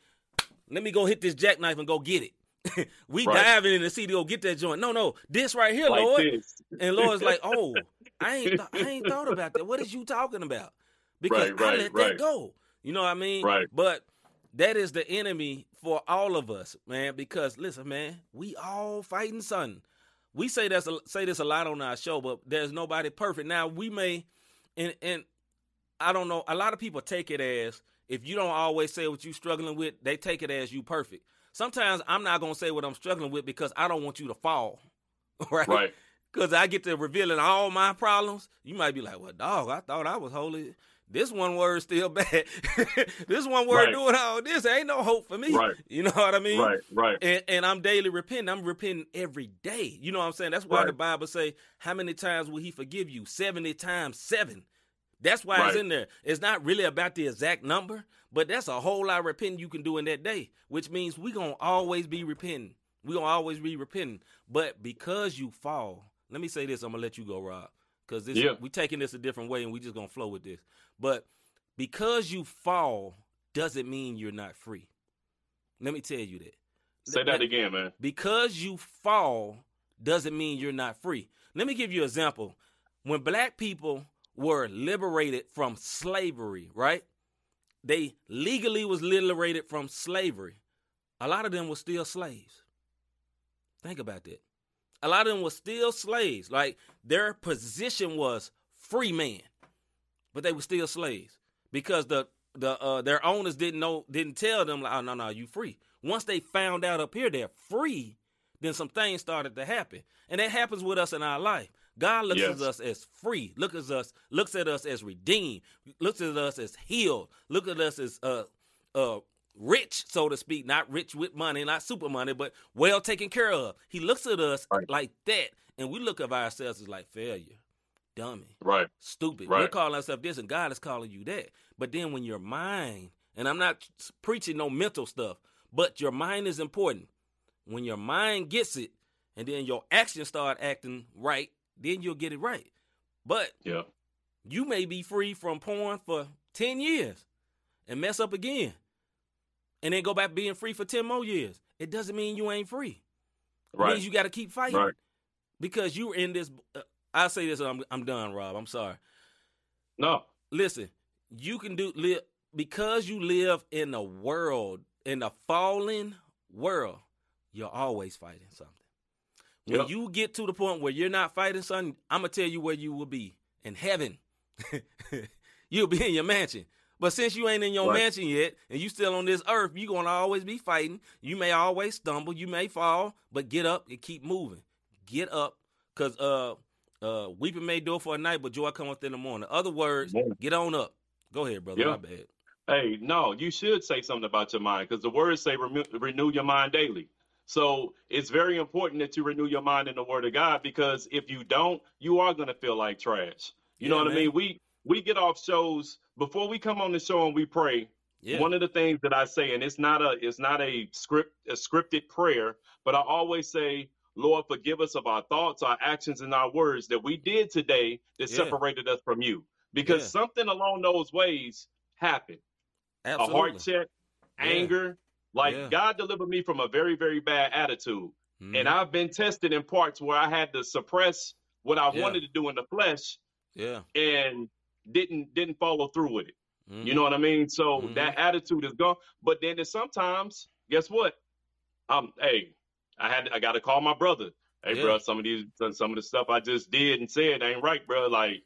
Speaker 4: let me go hit this jackknife and go get it. we
Speaker 5: Right.
Speaker 4: diving in the sea to go get that joint. No, no, this right here,
Speaker 5: like
Speaker 4: Lord.
Speaker 5: this.
Speaker 4: And Lord's like, oh, I ain't, th- I ain't thought about that. What is you talking about? Because
Speaker 5: Right,
Speaker 4: I let
Speaker 5: right.
Speaker 4: that go. You know what I mean?
Speaker 5: Right.
Speaker 4: But that is the enemy for all of us, man. Because listen, man, we all fighting something. We say that's a, say this a lot on our show, but there's nobody perfect. Now we may, and and I don't know. A lot of people take it as if you don't always say what you're struggling with, they take it as you perfect. Sometimes I'm not gonna say what I'm struggling with because I don't want you to fall, right?
Speaker 5: Right.
Speaker 4: Because I get to revealing all my problems. You might be like, "Well, dog, I thought I was holy. This one word still bad. this one word
Speaker 5: Right.
Speaker 4: doing all this. Ain't no hope for me.
Speaker 5: Right.
Speaker 4: You know what I mean?
Speaker 5: Right. Right.
Speaker 4: And, and I'm daily repenting. I'm repenting every day. You know what I'm saying? That's why
Speaker 5: Right.
Speaker 4: the Bible say, "How many times will He forgive you? Seventy times seven. That's why it's in there. It's not really about the exact number, but that's a whole lot of repenting you can do in that day, which means we gonna always be repenting. We gonna always be repenting. But because you fall, let me say this. I'm gonna let you go, Rob, because this
Speaker 5: Yeah.
Speaker 4: we taking this a different way, and we just gonna flow with this. But because you fall doesn't mean you're not free. Let me tell you that.
Speaker 5: Say that again, man.
Speaker 4: Because you fall doesn't mean you're not free. Let me give you an example. When black people were liberated from slavery, right? They legally was liberated from slavery. A lot of them were still slaves. Think about that. A lot of them were still slaves. Like their position was free man, but they were still slaves because the the uh, their owners didn't know didn't tell them like, oh no no you free. Once they found out up here they're free, then some things started to happen, and that happens with us in our life. God looks
Speaker 5: Yes.
Speaker 4: at us as free. Look at us. Looks at us as redeemed. Looks at us as healed. Look at us as uh uh rich, so to speak. Not rich with money, not super money, but well taken care of. He looks at us
Speaker 5: Right.
Speaker 4: like that, and we look at ourselves as like failure, dummy
Speaker 5: Right.
Speaker 4: stupid. We're calling ourselves this, and God is calling you that. But then when your mind, and I'm not preaching no mental stuff, but your mind is important. When your mind gets it, and then your actions start acting right, then you'll get it right. But
Speaker 5: Yeah.
Speaker 4: you may be free from porn for 10 years and mess up again. And then go back being free for 10 more years. It doesn't mean you ain't free. It
Speaker 5: Right.
Speaker 4: means you got to keep fighting.
Speaker 5: Right.
Speaker 4: Because you're in this. Uh, I'll say this, I'm, I'm done, Rob. I'm sorry
Speaker 5: No.
Speaker 4: listen, you can do live because you live in a world in a fallen world. You're always fighting something. When
Speaker 5: Yep.
Speaker 4: you get to the point where you're not fighting son, I'm gonna tell you where you will be in heaven. You'll be in your mansion. But since you ain't in your
Speaker 5: Right.
Speaker 4: mansion yet, and you still on this earth, you're gonna always be fighting. You may always stumble, you may fall, but get up and keep moving. Get up, cause uh, uh, weeping may do for a night, but joy cometh in the morning. Other words,
Speaker 5: Morning.
Speaker 4: get on up. Go ahead, brother.
Speaker 5: Yeah.
Speaker 4: My bad.
Speaker 5: Hey, no, you should say something about your mind because the words say renew your mind daily. So it's very important that you renew your mind in the Word of God because if you don't, you are going to feel like trash. You know
Speaker 4: Yeah,
Speaker 5: what I mean? We we get off shows before we come on the show and we pray.
Speaker 4: Yeah.
Speaker 5: One of the things that I say, and it's not a it's not a script a scripted prayer, but I always say, Lord, forgive us of our thoughts, our actions, and our words that we did today that
Speaker 4: Yeah.
Speaker 5: separated us from you. Because something along those ways happened
Speaker 4: Absolutely.
Speaker 5: a heart check, anger. Like
Speaker 4: Yeah.
Speaker 5: God delivered me from a very, very bad attitude.
Speaker 4: Mhm.
Speaker 5: And I've been tested in parts where I had to suppress what I
Speaker 4: Yeah.
Speaker 5: wanted to do in the flesh
Speaker 4: yeah.
Speaker 5: and didn't didn't follow through with it.
Speaker 4: Mhm.
Speaker 5: You know what I mean? So
Speaker 4: Mhm.
Speaker 5: that attitude is gone. But then there's sometimes, guess what? Um, hey, I had I gotta call my brother. Hey,
Speaker 4: Yeah.
Speaker 5: bro, some of these some of the stuff I just did and said ain't right, bro. Like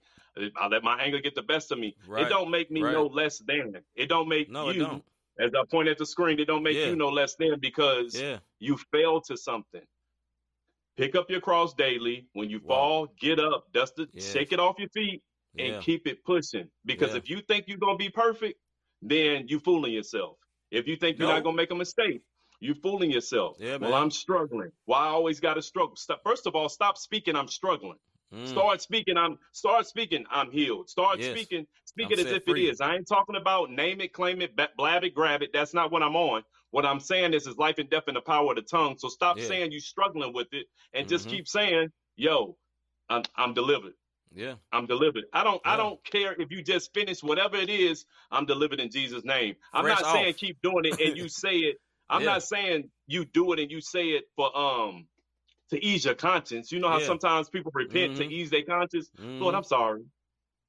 Speaker 5: I let my anger get the best of me.
Speaker 4: Right.
Speaker 5: It don't make me
Speaker 4: Right.
Speaker 5: no less than. It don't make
Speaker 4: No, it
Speaker 5: you
Speaker 4: don't.
Speaker 5: As I point at the screen, it don't make
Speaker 4: Yeah.
Speaker 5: you no less than because
Speaker 4: Yeah.
Speaker 5: you failed to something. Pick up your cross daily. When you
Speaker 4: Wow.
Speaker 5: fall, get up, dust it,
Speaker 4: Yes.
Speaker 5: shake it off your feet, and
Speaker 4: Yeah.
Speaker 5: keep it pushing. Because if you think you're gonna be perfect, then you fooling yourself. If you think you're
Speaker 4: No.
Speaker 5: not gonna make a mistake, you fooling yourself.
Speaker 4: Yeah,
Speaker 5: well. I'm struggling. Why I always gotta struggle? Stop, first of all, stop speaking. I'm struggling.
Speaker 4: Mm.
Speaker 5: Start speaking. I'm start speaking. I'm healed. Start
Speaker 4: Yes.
Speaker 5: speaking. Speak
Speaker 4: I'm
Speaker 5: it as if
Speaker 4: free.
Speaker 5: it is. I ain't talking about name it, claim it, blab it, grab it. That's not what I'm on. What I'm saying is, is life and death in the power of the tongue. So stop
Speaker 4: Yeah.
Speaker 5: saying you struggling with it and just
Speaker 4: Mhm.
Speaker 5: keep saying, "Yo, I'm I'm delivered.
Speaker 4: Yeah.
Speaker 5: I'm delivered. I don't I don't care if you just finish whatever it is. I'm delivered in Jesus' name. I'm
Speaker 4: Fresh
Speaker 5: not saying
Speaker 4: off.
Speaker 5: keep doing it and you say it I'm
Speaker 4: Yeah.
Speaker 5: not saying you do it and you say it for um to ease your conscience. You know how
Speaker 4: Yeah.
Speaker 5: sometimes people repent to
Speaker 4: Mhm.
Speaker 5: ease their conscience.
Speaker 4: Mhm.
Speaker 5: Lord, I'm sorry.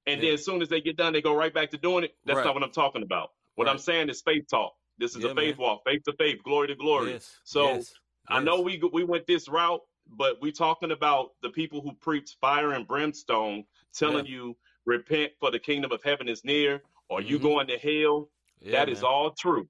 Speaker 5: And
Speaker 4: Yeah.
Speaker 5: then as soon as they get done, they go right back to doing it. That's
Speaker 4: Right.
Speaker 5: not what I'm talking about. What I'm saying is faith talk. This is
Speaker 4: Yeah,
Speaker 5: a faith
Speaker 4: man.
Speaker 5: walk, faith to faith, glory to glory.
Speaker 4: Yes.
Speaker 5: So
Speaker 4: yes.
Speaker 5: I know we we went this route, but we talking about the people who preach fire and brimstone, telling you repent for the kingdom of heaven is near, or you
Speaker 4: Mhm.
Speaker 5: going to hell. That is
Speaker 4: man.
Speaker 5: all true.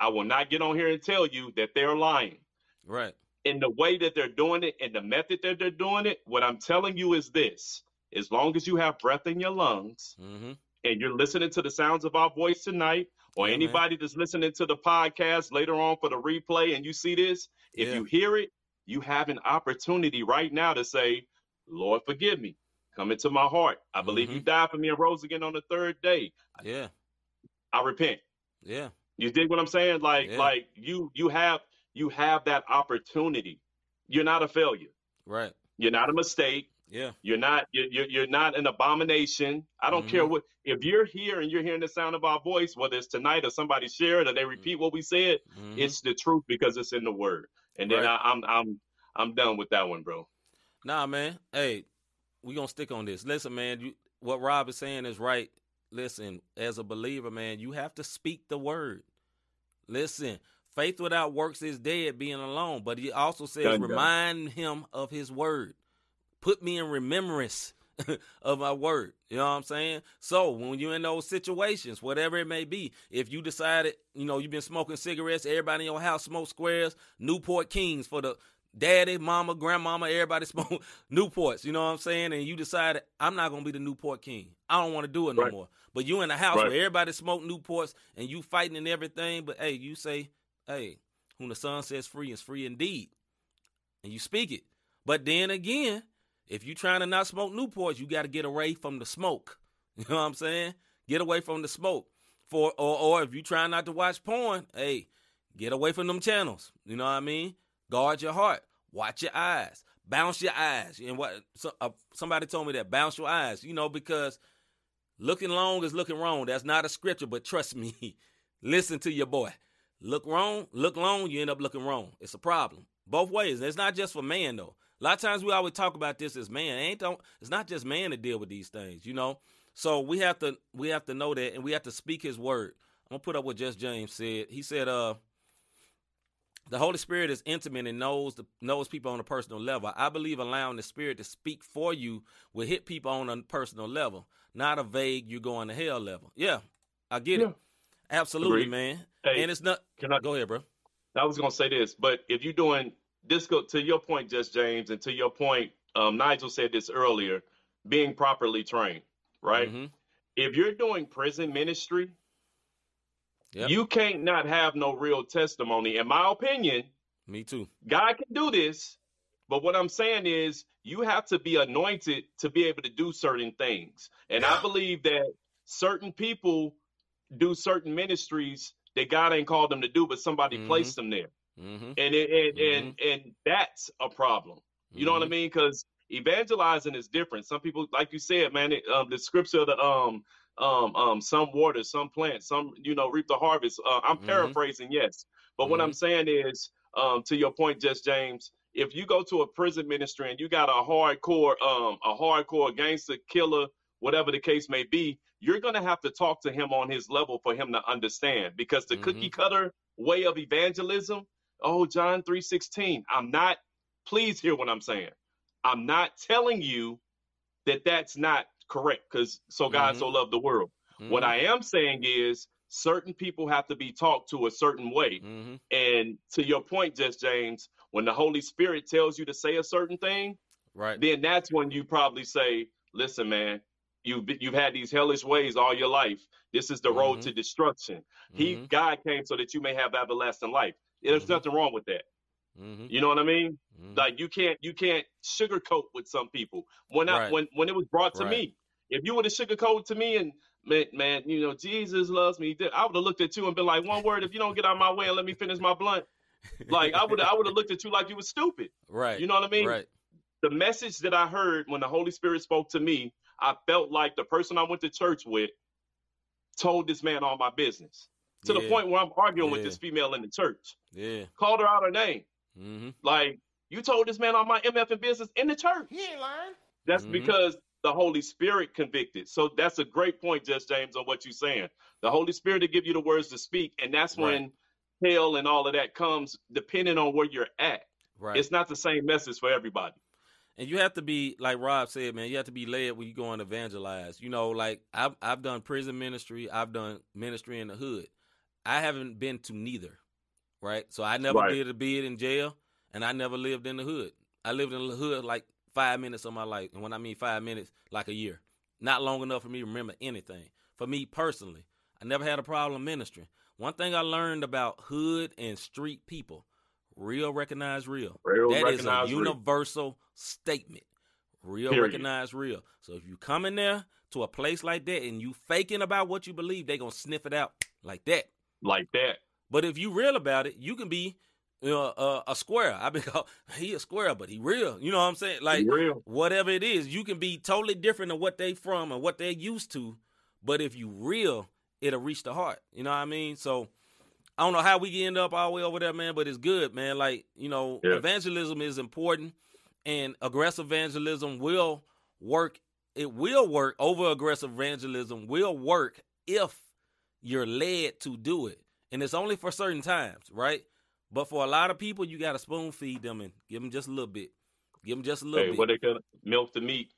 Speaker 5: I will not get on here and tell you that they're lying.
Speaker 4: Right.
Speaker 5: In the way that they're doing it and the method that they're doing it, what I'm telling you is this. As long as you have breath in your lungs
Speaker 4: Mm-hmm.
Speaker 5: and you're listening to the sounds of our voice tonight, or
Speaker 4: Yeah, man.
Speaker 5: anybody that's listening to the podcast later on for the replay and you see this, if
Speaker 4: Yeah.
Speaker 5: you hear it, you have an opportunity right now to say, Lord, forgive me. Come into my heart. I believe you
Speaker 4: Mhm.
Speaker 5: died for me and rose again on the third day.
Speaker 4: Yeah.
Speaker 5: I repent.
Speaker 4: Yeah.
Speaker 5: You dig what I'm saying? Like,
Speaker 4: Yeah.
Speaker 5: like you you have you have that opportunity. You're not a failure.
Speaker 4: Right.
Speaker 5: You're not a mistake.
Speaker 4: Yeah.
Speaker 5: You're not you're you're, not an abomination. I don't care
Speaker 4: Mhm.
Speaker 5: what if you're here and you're hearing the sound of our voice, whether it's tonight or somebody shared or they repeat what we said,
Speaker 4: Mhm.
Speaker 5: it's the truth because it's in the word. And then
Speaker 4: Right.
Speaker 5: I, I'm I'm I'm done with that one, bro.
Speaker 4: Nah, man. Hey, we gonna stick on this. Listen, man. You, what Rob is saying is right. Listen, as a believer, man, you have to speak the word. Listen, faith without works is dead, being alone. But he also says,
Speaker 5: Done,
Speaker 4: remind him of his word. Put me in remembrance of my word. You know what I'm saying? So when you're in those situations, whatever it may be, if you decided, you know, you've been smoking cigarettes, everybody in your house smoke squares, Newport Kings for the daddy, mama, grandmama, everybody smoke Newports, you know what I'm saying? And you decided, I'm not gonna be the Newport King. I don't want to do it no
Speaker 5: Right.
Speaker 4: more. But you in a house
Speaker 5: Right.
Speaker 4: where everybody smoke Newports and you fighting and everything, but hey, you say, hey, whom the son says free is free indeed. And you speak it. But then again, if you're trying to not smoke Newports, you got to get away from the smoke. You know what I'm saying? Get away from the smoke. For or or if you're trying not to watch porn, hey, get away from them channels. You know what I mean? Guard your heart. Watch your eyes. Bounce your eyes. And what so, uh, somebody told me that bounce your eyes. You know because looking long is looking wrong. That's not a scripture, but trust me. Listen to your boy. Look wrong, look long, you end up looking wrong. It's a problem. Both ways. It's not just for man though. A lot of times we always talk about this as man. Ain't don't it's not just man to deal with these things, you know? So we have to we have to know that and we have to speak his word. I'm gonna put up what Just James said. He said, uh, the Holy Spirit is intimate and knows the, knows people on a personal level. I believe allowing the Spirit to speak for you will hit people on a personal level, not a vague "you're going to hell" level. Yeah, I get
Speaker 5: Yeah.
Speaker 4: it. Absolutely,
Speaker 5: Agreed.
Speaker 4: man.
Speaker 5: Hey,
Speaker 4: and it's not.
Speaker 5: can I
Speaker 4: Go ahead, bro.
Speaker 5: I was gonna say this, but if you're doing this, go to your point, just James, and to your point, um, Nigel said this earlier, being properly trained, right?
Speaker 4: Mhm.
Speaker 5: If you're doing prison ministry,
Speaker 4: Yep.
Speaker 5: you can't not have no real testimony. In my opinion,
Speaker 4: Me too.
Speaker 5: God can do this, but what I'm saying is you have to be anointed to be able to do certain things. And I believe that certain people do certain ministries that God ain't called them to do, but somebody
Speaker 4: Mhm.
Speaker 5: placed them there.
Speaker 4: Mm-hmm.
Speaker 5: And it, and, and and that's a problem. You know what I
Speaker 4: Mhm.
Speaker 5: mean? Because evangelizing is different. Some people, like you said, man, it, um, the scripture, the um, um, um, some water, some plant, some you know, reap the harvest. Uh, I'm
Speaker 4: Mhm.
Speaker 5: paraphrasing, yes, but what I'm saying is, um, to your point, just James, if you go to a prison ministry and you got a hardcore, um, a hardcore gangster killer, whatever the case may be, you're gonna have to talk to him on his level for him to understand. Because the
Speaker 4: Mhm.
Speaker 5: cookie cutter way of evangelism, oh, John three sixteen. I'm not. Please hear what I'm saying. I'm not telling you that that's not correct. Because so God
Speaker 4: Mhm.
Speaker 5: so loved the world. What I am saying is certain people have to be talked to a certain way.
Speaker 4: Mm-hmm.
Speaker 5: And to your point, just James, when the Holy Spirit tells you to say a certain thing,
Speaker 4: Right.
Speaker 5: then that's when you probably say, "Listen, man, you've been- you've had these hellish ways all your life. This is the road
Speaker 4: Mhm.
Speaker 5: to destruction. He
Speaker 4: Mhm.
Speaker 5: God came so that you may have everlasting life. There's
Speaker 4: Mhm.
Speaker 5: nothing wrong with that.
Speaker 4: Mm-hmm.
Speaker 5: You know what I mean?
Speaker 4: Mhm.
Speaker 5: Like you can't you can't sugarcoat with some people. When I
Speaker 4: Right.
Speaker 5: when when it was brought to
Speaker 4: Right.
Speaker 5: me, if you would have sugarcoated to me and man, man, you know Jesus loves me, I would have looked at you and been like, one word, if you don't get out of my way and let me finish my blunt, like I would I would have looked at you like you was stupid.
Speaker 4: right.
Speaker 5: You know what I mean?
Speaker 4: Right.
Speaker 5: the message that I heard when the Holy Spirit spoke to me, I felt like the person I went to church with told this man all my business. to
Speaker 4: Yeah.
Speaker 5: the point where I'm arguing with this female in the church.
Speaker 4: Yeah.
Speaker 5: Called her out her name.
Speaker 4: Mm-hmm.
Speaker 5: Like, you told this man all my MF and business in the church.
Speaker 6: He ain't lying.
Speaker 5: That's
Speaker 4: Mhm.
Speaker 5: because the Holy Spirit convicted. So that's a great point, Just James, on what you're saying. The Holy Spirit to give you the words to speak, and that's when hell and all of that comes, depending on where you're at.
Speaker 4: Right.
Speaker 5: It's not the same message for everybody.
Speaker 4: And you have to be like Rob said, man. You have to be led when you go and evangelize. You know, like I've I've done prison ministry. I've done ministry in the hood. I haven't been to neither, right? So I never
Speaker 5: Right.
Speaker 4: did a bid in jail, and I never lived in the hood. I lived in the hood like five minutes of my life, and when I mean five minutes, like a year. Not long enough for me to remember anything. For me personally, I never had a problem ministering. One thing I learned about hood and street people: real recognize real.
Speaker 5: Real
Speaker 4: That is a
Speaker 5: recognize real.
Speaker 4: universal statement. Real
Speaker 5: Period.
Speaker 4: recognize real. So if you come in there to a place like that and you faking about what you believe, they gonna sniff it out like that.
Speaker 5: Like that.
Speaker 4: But if you real about it, you can be you know, uh, a square. I be called he a square, but he real. You know what I'm saying? Like
Speaker 5: real.
Speaker 4: whatever it is, you can be totally different than what they from and what they're used to. But if you real, it'll reach the heart. You know what I mean? So I don't know how we end up all the way over there, man, but it's good, man. Like, you know,
Speaker 5: Yeah.
Speaker 4: evangelism is important and aggressive evangelism will work. It will work. Over aggressive evangelism will work if you're led to do it. And it's only for certain times, right? But for a lot of people, you got to spoon feed them and give them just a little bit. Give them just a little
Speaker 5: Hey,
Speaker 4: bit.
Speaker 5: what they can milk the meat.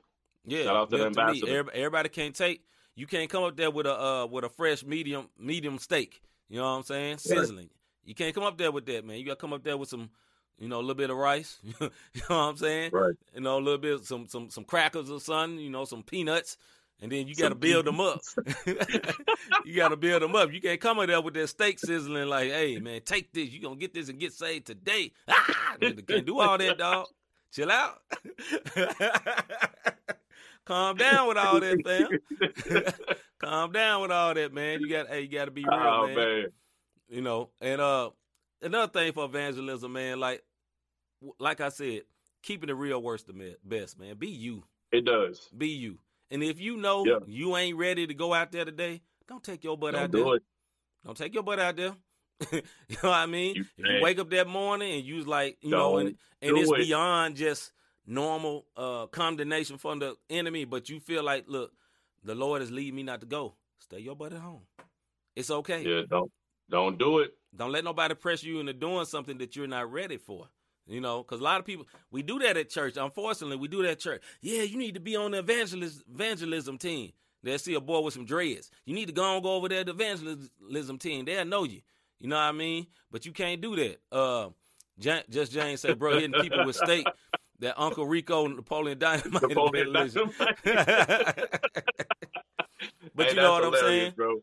Speaker 4: Yeah,
Speaker 5: Shout out to the
Speaker 4: milk to
Speaker 5: ambassador.
Speaker 4: Everybody, everybody can't take. You can't come up there with a uh, with a fresh medium medium steak. You know what I'm saying? Sizzling. You can't come up there with that, man. You got to come up there with some, you know, a little bit of rice. you know what I'm saying?
Speaker 5: Right.
Speaker 4: You know, a little bit some some some crackers or something. You know, some peanuts. And then you got to build them up. you got to build them up. You can't come up there with that steak sizzling like, "Hey, man, take this. You gonna get this and get saved today." Ah, can't do all that, dog. Chill out. Calm down with all that, fam. Calm down with all that, man. You got, hey, you got to be real,
Speaker 5: oh
Speaker 4: man.
Speaker 5: man.
Speaker 4: You know, and uh, another thing for evangelism, man, like, like I said, keeping it real works the best, man. Be you,
Speaker 5: It does.
Speaker 4: be you. And if you know
Speaker 5: Yeah.
Speaker 4: you ain't ready to go out there today, don't take your butt
Speaker 5: Don't
Speaker 4: out
Speaker 5: do
Speaker 4: there.
Speaker 5: it.
Speaker 4: Don't take your butt out there. you know what I mean?
Speaker 5: You
Speaker 4: if you wake up that morning and you was like, you know, and, and it's
Speaker 5: it.
Speaker 4: beyond just normal uh condemnation from the enemy, but you feel like, look, the Lord is leading me not to go. Stay your butt at home. It's okay.
Speaker 5: Yeah, don't don't do it.
Speaker 4: Don't let nobody pressure you into doing something that you're not ready for. You know, because a lot of people we do that at church. Unfortunately, we do that at church. Yeah, you need to be on the evangelism evangelism team. They'll see a boy with some dreads. You need to go and go over there to the evangelism team. They'll know you. You know what I mean? But you can't do that. Uh, just James said, bro, hitting people with steak. That Uncle Rico and Napoleon Dynamite.
Speaker 5: Napoleon
Speaker 4: evangelism. but
Speaker 5: Hey,
Speaker 4: you know what I'm saying?
Speaker 5: bro.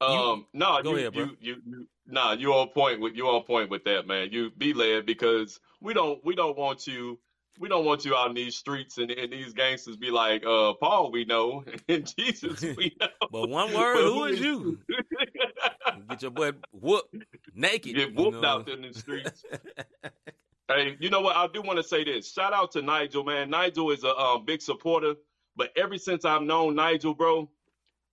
Speaker 5: Um, no,
Speaker 4: Go
Speaker 5: you,
Speaker 4: ahead, bro.
Speaker 5: you, you, you, nah, you on point with you on point with that, man. You be led because we don't, we don't want you, we don't want you out in these streets and, and these gangsters be like, uh, Paul, we know, and Jesus, we know.
Speaker 4: But one word,
Speaker 5: But
Speaker 4: who is you? Get your butt whooped naked.
Speaker 5: Get
Speaker 4: you
Speaker 5: whooped
Speaker 4: know?
Speaker 5: out in the streets. Hey, you know what? I do want to say this. Shout out to Nigel, man. Nigel is a um, big supporter. But ever since I've known Nigel, bro,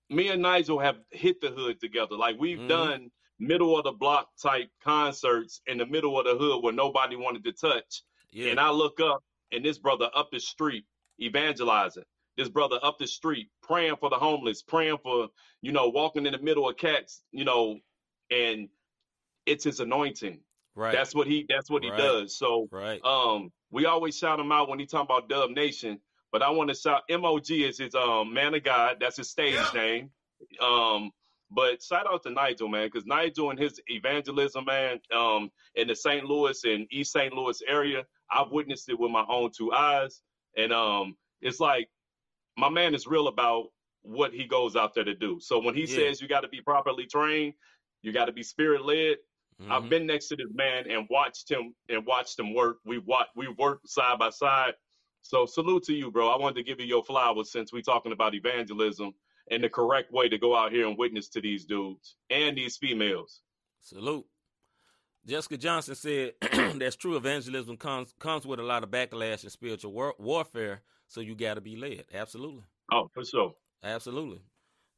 Speaker 5: me and Nigel have hit the hood together. Like we've
Speaker 4: Mhm.
Speaker 5: done middle of the block type concerts in the middle of the hood where nobody wanted to touch.
Speaker 4: yeah.
Speaker 5: And I look up, and this brother up the street evangelizing. This brother up the street praying for the homeless, praying for, you know, walking in the middle of cats, you know, and it's his anointing.
Speaker 4: Right.
Speaker 5: That's what he that's what he
Speaker 4: Right.
Speaker 5: does. So
Speaker 4: right.
Speaker 5: um we always shout him out when he talking about Dub Nation, but I want to shout MOG is his um man of God, that's his stage name. Um but shout out to Nigel, man, because Nigel and his evangelism, man, um, in the St. Louis and East St. Louis area, I've witnessed it with my own two eyes. And um, it's like my man is real about what he goes out there to do. So when he
Speaker 4: Yeah.
Speaker 5: says you got to be properly trained, you got to be spirit led, I've
Speaker 4: Mhm.
Speaker 5: been next to this man and watched him and watched him work. We watch we worked side by side. So salute to you, bro. I wanted to give you your flowers since we're talking about evangelism and the correct way to go out here and witness to these dudes and these females.
Speaker 4: Salute. Jessica Johnson said that's true. Evangelism comes comes with a lot of backlash and spiritual war- warfare, so you got to be led. Absolutely,
Speaker 5: Oh, for sure.
Speaker 4: absolutely.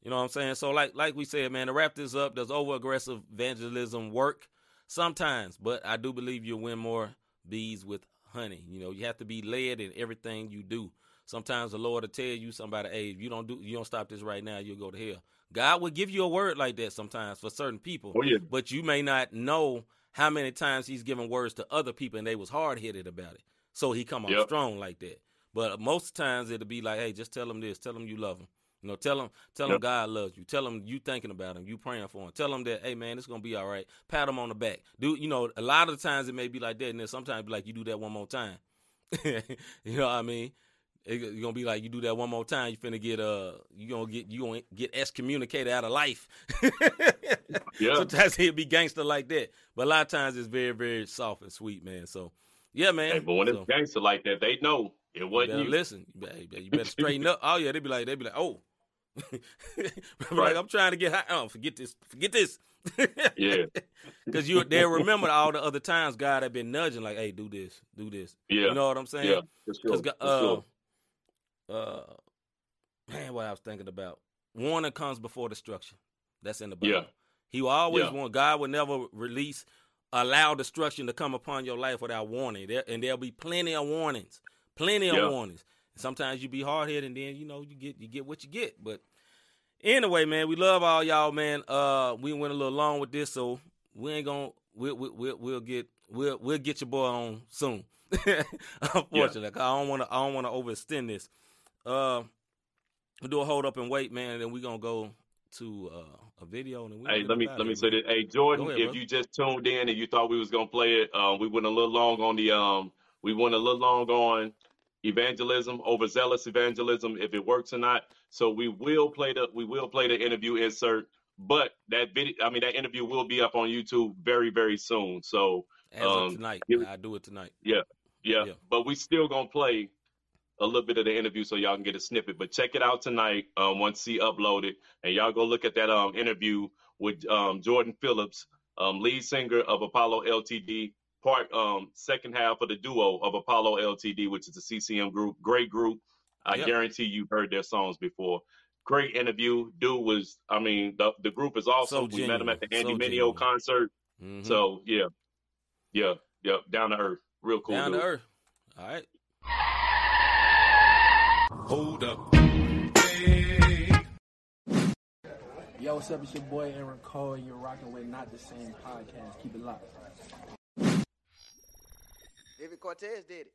Speaker 4: You know what I'm saying? So like like we said, man, to wrap this up, does over aggressive evangelism work? Sometimes, but I do believe you'll win more bees with honey. You know, you have to be led in everything you do. Sometimes the Lord will tell you somebody, hey, if you don't do you don't stop this right now, you'll go to hell. God will give you a word like that sometimes for certain people.
Speaker 5: Oh, yeah.
Speaker 4: But you may not know how many times he's given words to other people and they was hard headed about it. So he come on
Speaker 5: Yep.
Speaker 4: strong like that. But most times it'll be like, hey, just tell them this, tell them you love them. You know, tell them, tell them
Speaker 5: Yep.
Speaker 4: God loves you. Tell them you thinking about him, you praying for him. Tell them that, hey man, it's gonna be all right. Pat him on the back. Do you know? A lot of the times it may be like that, and then sometimes be like you do that one more time. you know what I mean? It- You're gonna be like you do that one more time, you finna get uh, you gonna get you gonna get excommunicated out of life.
Speaker 5: Yeah.
Speaker 4: Sometimes he'll be gangster like that, but a lot of times it's very very soft and sweet, man. So yeah, man.
Speaker 5: Hey, but when
Speaker 4: So-
Speaker 5: it's gangster like that, they know it wasn't you.
Speaker 4: listen. You better, you better straighten up. Oh yeah, they be like, they'd be like, oh,
Speaker 5: Right.
Speaker 4: I'm trying to get high. Oh, forget this, forget this.
Speaker 5: Yeah.
Speaker 4: because you they'll remember all the other times God had been nudging, like, hey, do this, do this.
Speaker 5: Yeah.
Speaker 4: You know what I'm saying?
Speaker 5: Yeah. For sure.
Speaker 4: Because
Speaker 5: For
Speaker 4: uh,
Speaker 5: sure.
Speaker 4: uh, man, what I was thinking about. Warning comes before destruction. That's in the Bible.
Speaker 5: Yeah.
Speaker 4: He will always
Speaker 5: Yeah.
Speaker 4: want. God will never release, allow destruction to come upon your life without warning. There, and there'll be plenty of warnings, plenty of
Speaker 5: Yeah.
Speaker 4: warnings. Sometimes you be hard headed, and then you know you get you get what you get. But anyway, man, we love all y'all, man. Uh, we went a little long with this, so we ain't gonna we'll we'll, we'll, we'll get we'll we'll get your boy on soon. Unfortunately, 'cause I don't want to I don't want to overextend this. Uh, we'll do a hold up and wait, man, and then we're gonna go to uh, a video. And we
Speaker 5: Hey, let me let me say this. Hey, Jordan,
Speaker 4: ahead,
Speaker 5: if
Speaker 4: bro.
Speaker 5: you just tuned in and you thought we was gonna play it, um, we went a little long on the um, we went a little long on evangelism, overzealous evangelism, if it works or not. So we will play the we will play the interview insert, but that video, I mean, that interview will be up on YouTube very very soon. So
Speaker 4: As of
Speaker 5: um,
Speaker 4: tonight,
Speaker 5: give-
Speaker 4: I do it tonight.
Speaker 5: yeah,
Speaker 4: Yeah.
Speaker 5: but we still gonna play a little bit of the interview so y'all can get a snippet. But check it out tonight um, once he uploaded, and y'all go look at that um, interview with um, Jordan Phillips, um, lead singer of Apollo LTD, part um, second half of the duo of Apollo LTD, which is a CCM group, great group. I
Speaker 4: Yep.
Speaker 5: guarantee you've heard their songs before. Great interview. Dude was, I mean, the the group is awesome.
Speaker 4: So
Speaker 5: we met him at the Andy
Speaker 4: so
Speaker 5: Mineo
Speaker 4: genuine.
Speaker 5: concert.
Speaker 4: Mhm.
Speaker 5: So yeah, yeah, yeah, down to earth, real cool.
Speaker 4: down
Speaker 5: dude.
Speaker 4: to earth. All right.
Speaker 3: Hold up.
Speaker 6: Yo, what's up? It's your boy Aaron Cole. You're rocking with Not the Same Podcast. Keep it locked.
Speaker 7: David Cortez did it.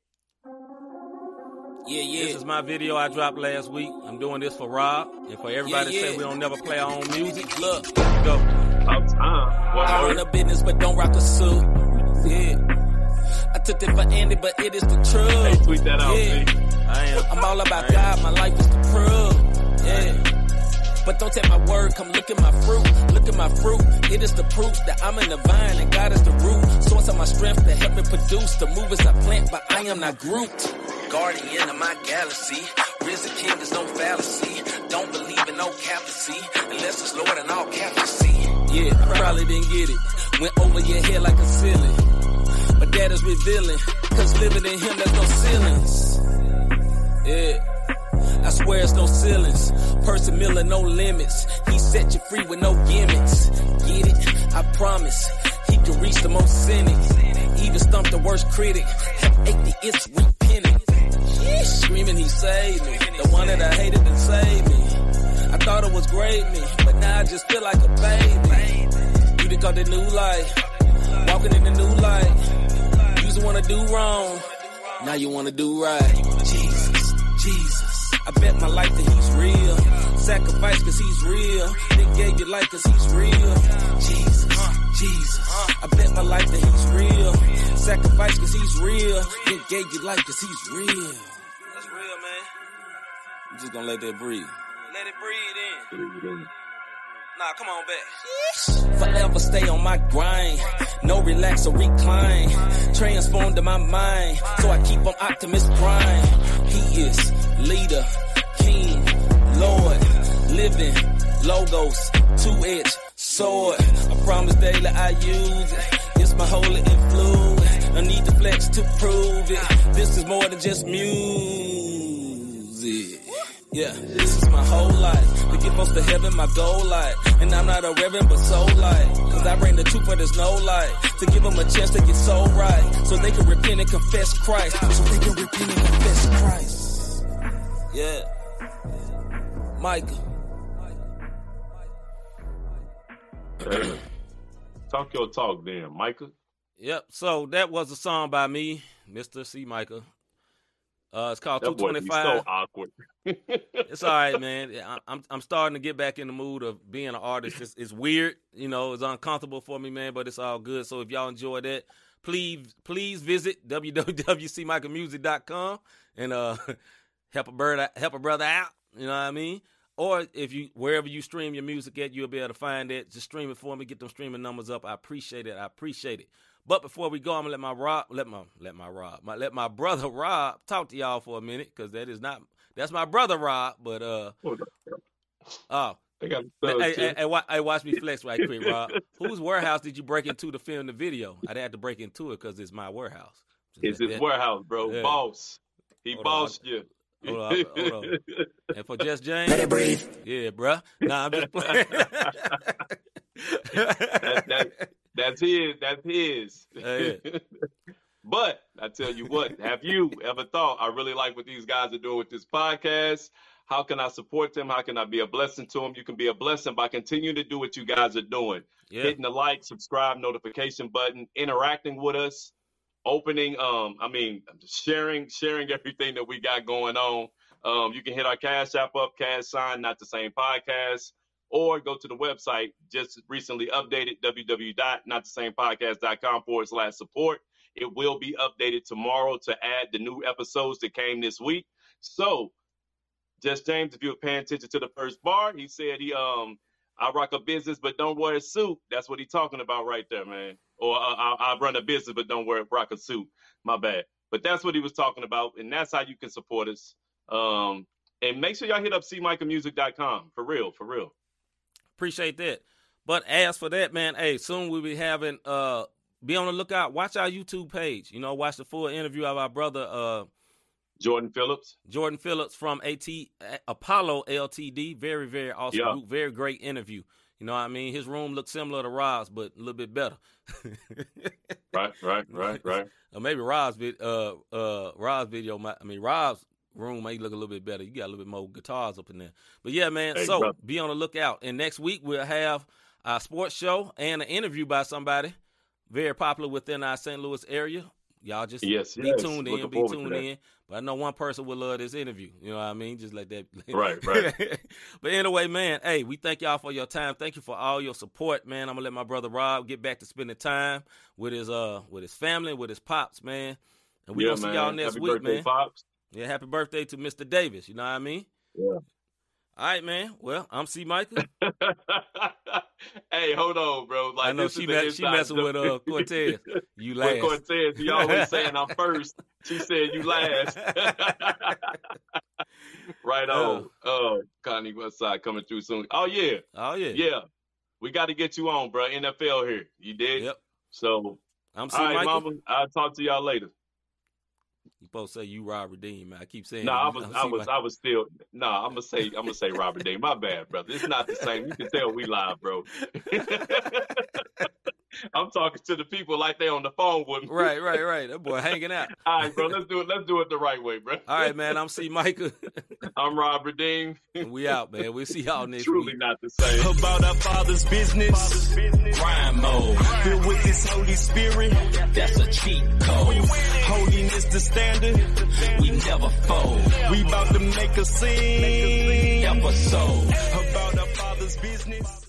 Speaker 8: Yeah, yeah.
Speaker 4: This is my video I dropped last week. I'm doing this for Rob and for everybody
Speaker 8: Yeah,
Speaker 4: that
Speaker 8: yeah.
Speaker 4: say we don't never play our own music.
Speaker 8: Look,
Speaker 4: Here we go.
Speaker 5: About time. One
Speaker 8: I
Speaker 5: more.
Speaker 8: run a business but don't rock a suit. Yeah. I took it for Andy, but it is the
Speaker 5: Hey,
Speaker 8: truth.
Speaker 5: tweet that out,
Speaker 8: Yeah.
Speaker 5: B.
Speaker 4: I am.
Speaker 8: I'm all about God, my life is the proof. Yeah. But don't take my word, come look at my fruit. Look at my fruit. It is the proof that I'm in the vine and God is the root. Source of my strength that help me produce. The movers I plant, but I am not grouped. Guardian of my galaxy. Risen king is no fallacy. Don't believe in no captaincy. Unless it's Lord and all captaincy. Yeah, I probably didn't get it. Went over your head like a ceiling. But that is revealing. Cause living in him, there's no ceilings. Yeah. I swear it's no ceilings. Percy Miller, no limits. He set you free with no gimmicks. Get it? I promise. He can reach the most cynic. Even stump the worst critic. Have atheists repentant. Screaming he saved me. The one that I hated that saved me. I thought it was great me. But now I just feel like a baby. You done got the new life. Walking in the new light. Used to wanna do wrong. Now you wanna do right. Jesus, Jesus. I bet my life that he's real. Sacrifice cause he's real. Then gave your life cause he's real. Jesus, Jesus. I bet my life that he's real. Sacrifice cause he's real. Then gave your life cause he's real. That's real, man. I'm just gonna let that breathe. Let it breathe in. Nah, come on back. Forever stay on my grind. No relax or recline. Transformed to my mind. So I keep on Optimus Prime. He is leader, king, Lord, living, logos, two-edged sword. I promise daily I use it. It's my holy influence. No need to flex to prove it. This is more than just music. Yeah, this is my whole life. To get close to heaven, my goal light. And I'm not a reverend, but so light. Cause I bring the truth, but there's no light. To give them a chance to get so right. So they can repent and confess Christ. So they can repent and confess Christ. Yeah. Micah.
Speaker 5: Talk your talk then, Micah.
Speaker 4: Yep. So that was a song by me, Mr. C. Michael. Uh, it's called
Speaker 5: That boy
Speaker 4: 225.
Speaker 5: so awkward.
Speaker 4: It's all right, man. I- I'm I'm starting to get back in the mood of being an artist. It's, it's weird, you know. It's uncomfortable for me, man, but it's all good. So if y'all enjoy that, please please visit www.cmichaelmusic.com and uh help a bird help a brother out. You know what I mean? Or if you wherever you stream your music at, you'll be able to find it. Just stream it for me. Get them streaming numbers up. I appreciate it. I appreciate it. But before we go, I'm gonna let my Rob, let my let my Rob, my, let my brother Rob talk to y'all for a minute because that is not that's my brother Rob. But uh oh,
Speaker 5: They got
Speaker 4: hey, hey,
Speaker 5: too.
Speaker 4: hey, hey, hey, watch me flex right quick, Rob. Whose warehouse did you break into to film the video? I'd have to break into it because it's my warehouse.
Speaker 5: It's
Speaker 4: That-
Speaker 5: his warehouse, bro.
Speaker 4: Yeah.
Speaker 5: Boss. He
Speaker 4: Hold on.
Speaker 5: bossed you.
Speaker 4: Hold on, hold on. And for Just James, let it breathe. Yeah, bruh. Nah, I'm just playing.
Speaker 5: that, that, that's his. That's his.
Speaker 4: Yeah,
Speaker 5: but I tell you what, have you ever thought, I really like what these guys are doing with this podcast? How can I support them? How can I be a blessing to them? You can be a blessing by continuing to do what you guys are doing.
Speaker 4: yeah.
Speaker 5: Hitting the like, subscribe, notification button, interacting with us, opening, um, I mean, sharing, sharing everything that we got going on. Um, you can hit our Cash App up, Cash Sign, not the same podcast, or go to the website just recently updated, www.notthesamepodcast.com forward slash support. It will be updated tomorrow to add the new episodes that came this week. So, just James, if you were paying attention to the first bar, he said he um I rock a business but don't wear a suit. That's what he's talking about right there, man. Or uh, I, I run a business but don't wear rock a suit. My bad. But that's what he was talking about, and that's how you can support us. Um, and make sure y'all hit up cmichaelmusic.com for real, for real.
Speaker 4: Appreciate that. But as for that, man, hey, soon we'll be having uh be on the lookout. Watch our YouTube page. You know, watch the full interview of our brother uh
Speaker 5: Jordan Phillips.
Speaker 4: Jordan Phillips from AT Apollo LTD. Very, very awesome
Speaker 5: Yeah.
Speaker 4: group. Very great interview. You know what I mean? His room looks similar to Rob's, but a little bit better.
Speaker 5: Right, right, right, right.
Speaker 4: Or maybe Rob's vid- uh uh Rob's video might I mean Rob's room may look a little bit better. You got a little bit more guitars up in there. But yeah, man,
Speaker 5: Hey,
Speaker 4: so
Speaker 5: brother.
Speaker 4: be on the lookout. And next week we'll have a sports show and an interview by somebody very popular within our St. Louis area. Y'all just
Speaker 5: Yes,
Speaker 4: be
Speaker 5: yes.
Speaker 4: tuned in, be tuned in. But I know one person will love this interview. You know what I mean? Just like that.
Speaker 5: Right, right.
Speaker 4: but anyway, man, hey, we thank y'all for your time. Thank you for all your support, man. I'm gonna let my brother Rob get back to spending time with his uh with his family, with his pops, man. And we
Speaker 5: yeah,
Speaker 4: gonna see y'all next
Speaker 5: Happy
Speaker 4: week,
Speaker 5: birthday,
Speaker 4: man.
Speaker 5: Pops.
Speaker 4: Yeah, happy birthday to Mr. Davis. You know what I mean?
Speaker 5: Yeah.
Speaker 4: All right, man. Well, I'm C. Michael.
Speaker 5: hey, hold on, bro. Like
Speaker 4: I know she
Speaker 5: is
Speaker 4: me- she messing with, uh, Cortez. You
Speaker 5: With
Speaker 4: last.
Speaker 5: Cortez, he always saying I'm first. She said you last. right on. Oh, Connie Westside coming through soon. Oh yeah,
Speaker 4: Oh yeah.
Speaker 5: yeah. We got to get you on, bro. NFL here. You did.
Speaker 4: Yep.
Speaker 5: So,
Speaker 4: I'm C.
Speaker 5: all right,
Speaker 4: Michael.
Speaker 5: mama. I'll talk to y'all later.
Speaker 4: You supposed to say you Rob Redeem, man. I keep saying.
Speaker 5: No. I was, I was,
Speaker 4: Michael.
Speaker 5: I was still. No, I'm gonna say, I'm gonna say Robert Day. My bad, brother. It's not the same. You can tell we live, bro. I'm talking to the people like they on the phone with me.
Speaker 4: Right, right, right. That boy hanging out.
Speaker 5: All right, bro. Let's do it. Let's do it the right way, bro.
Speaker 4: All right, man. I'm C. Michael.
Speaker 5: I'm Robert
Speaker 4: Dean. we out, man. We'll see y'all next
Speaker 5: Truly
Speaker 4: week.
Speaker 5: not the same.
Speaker 3: About our Father's business. Grind mode. Filled with His Holy Spirit. That's a cheat code. Holiness the standard. We never fold. We about to make a scene. Episode. About our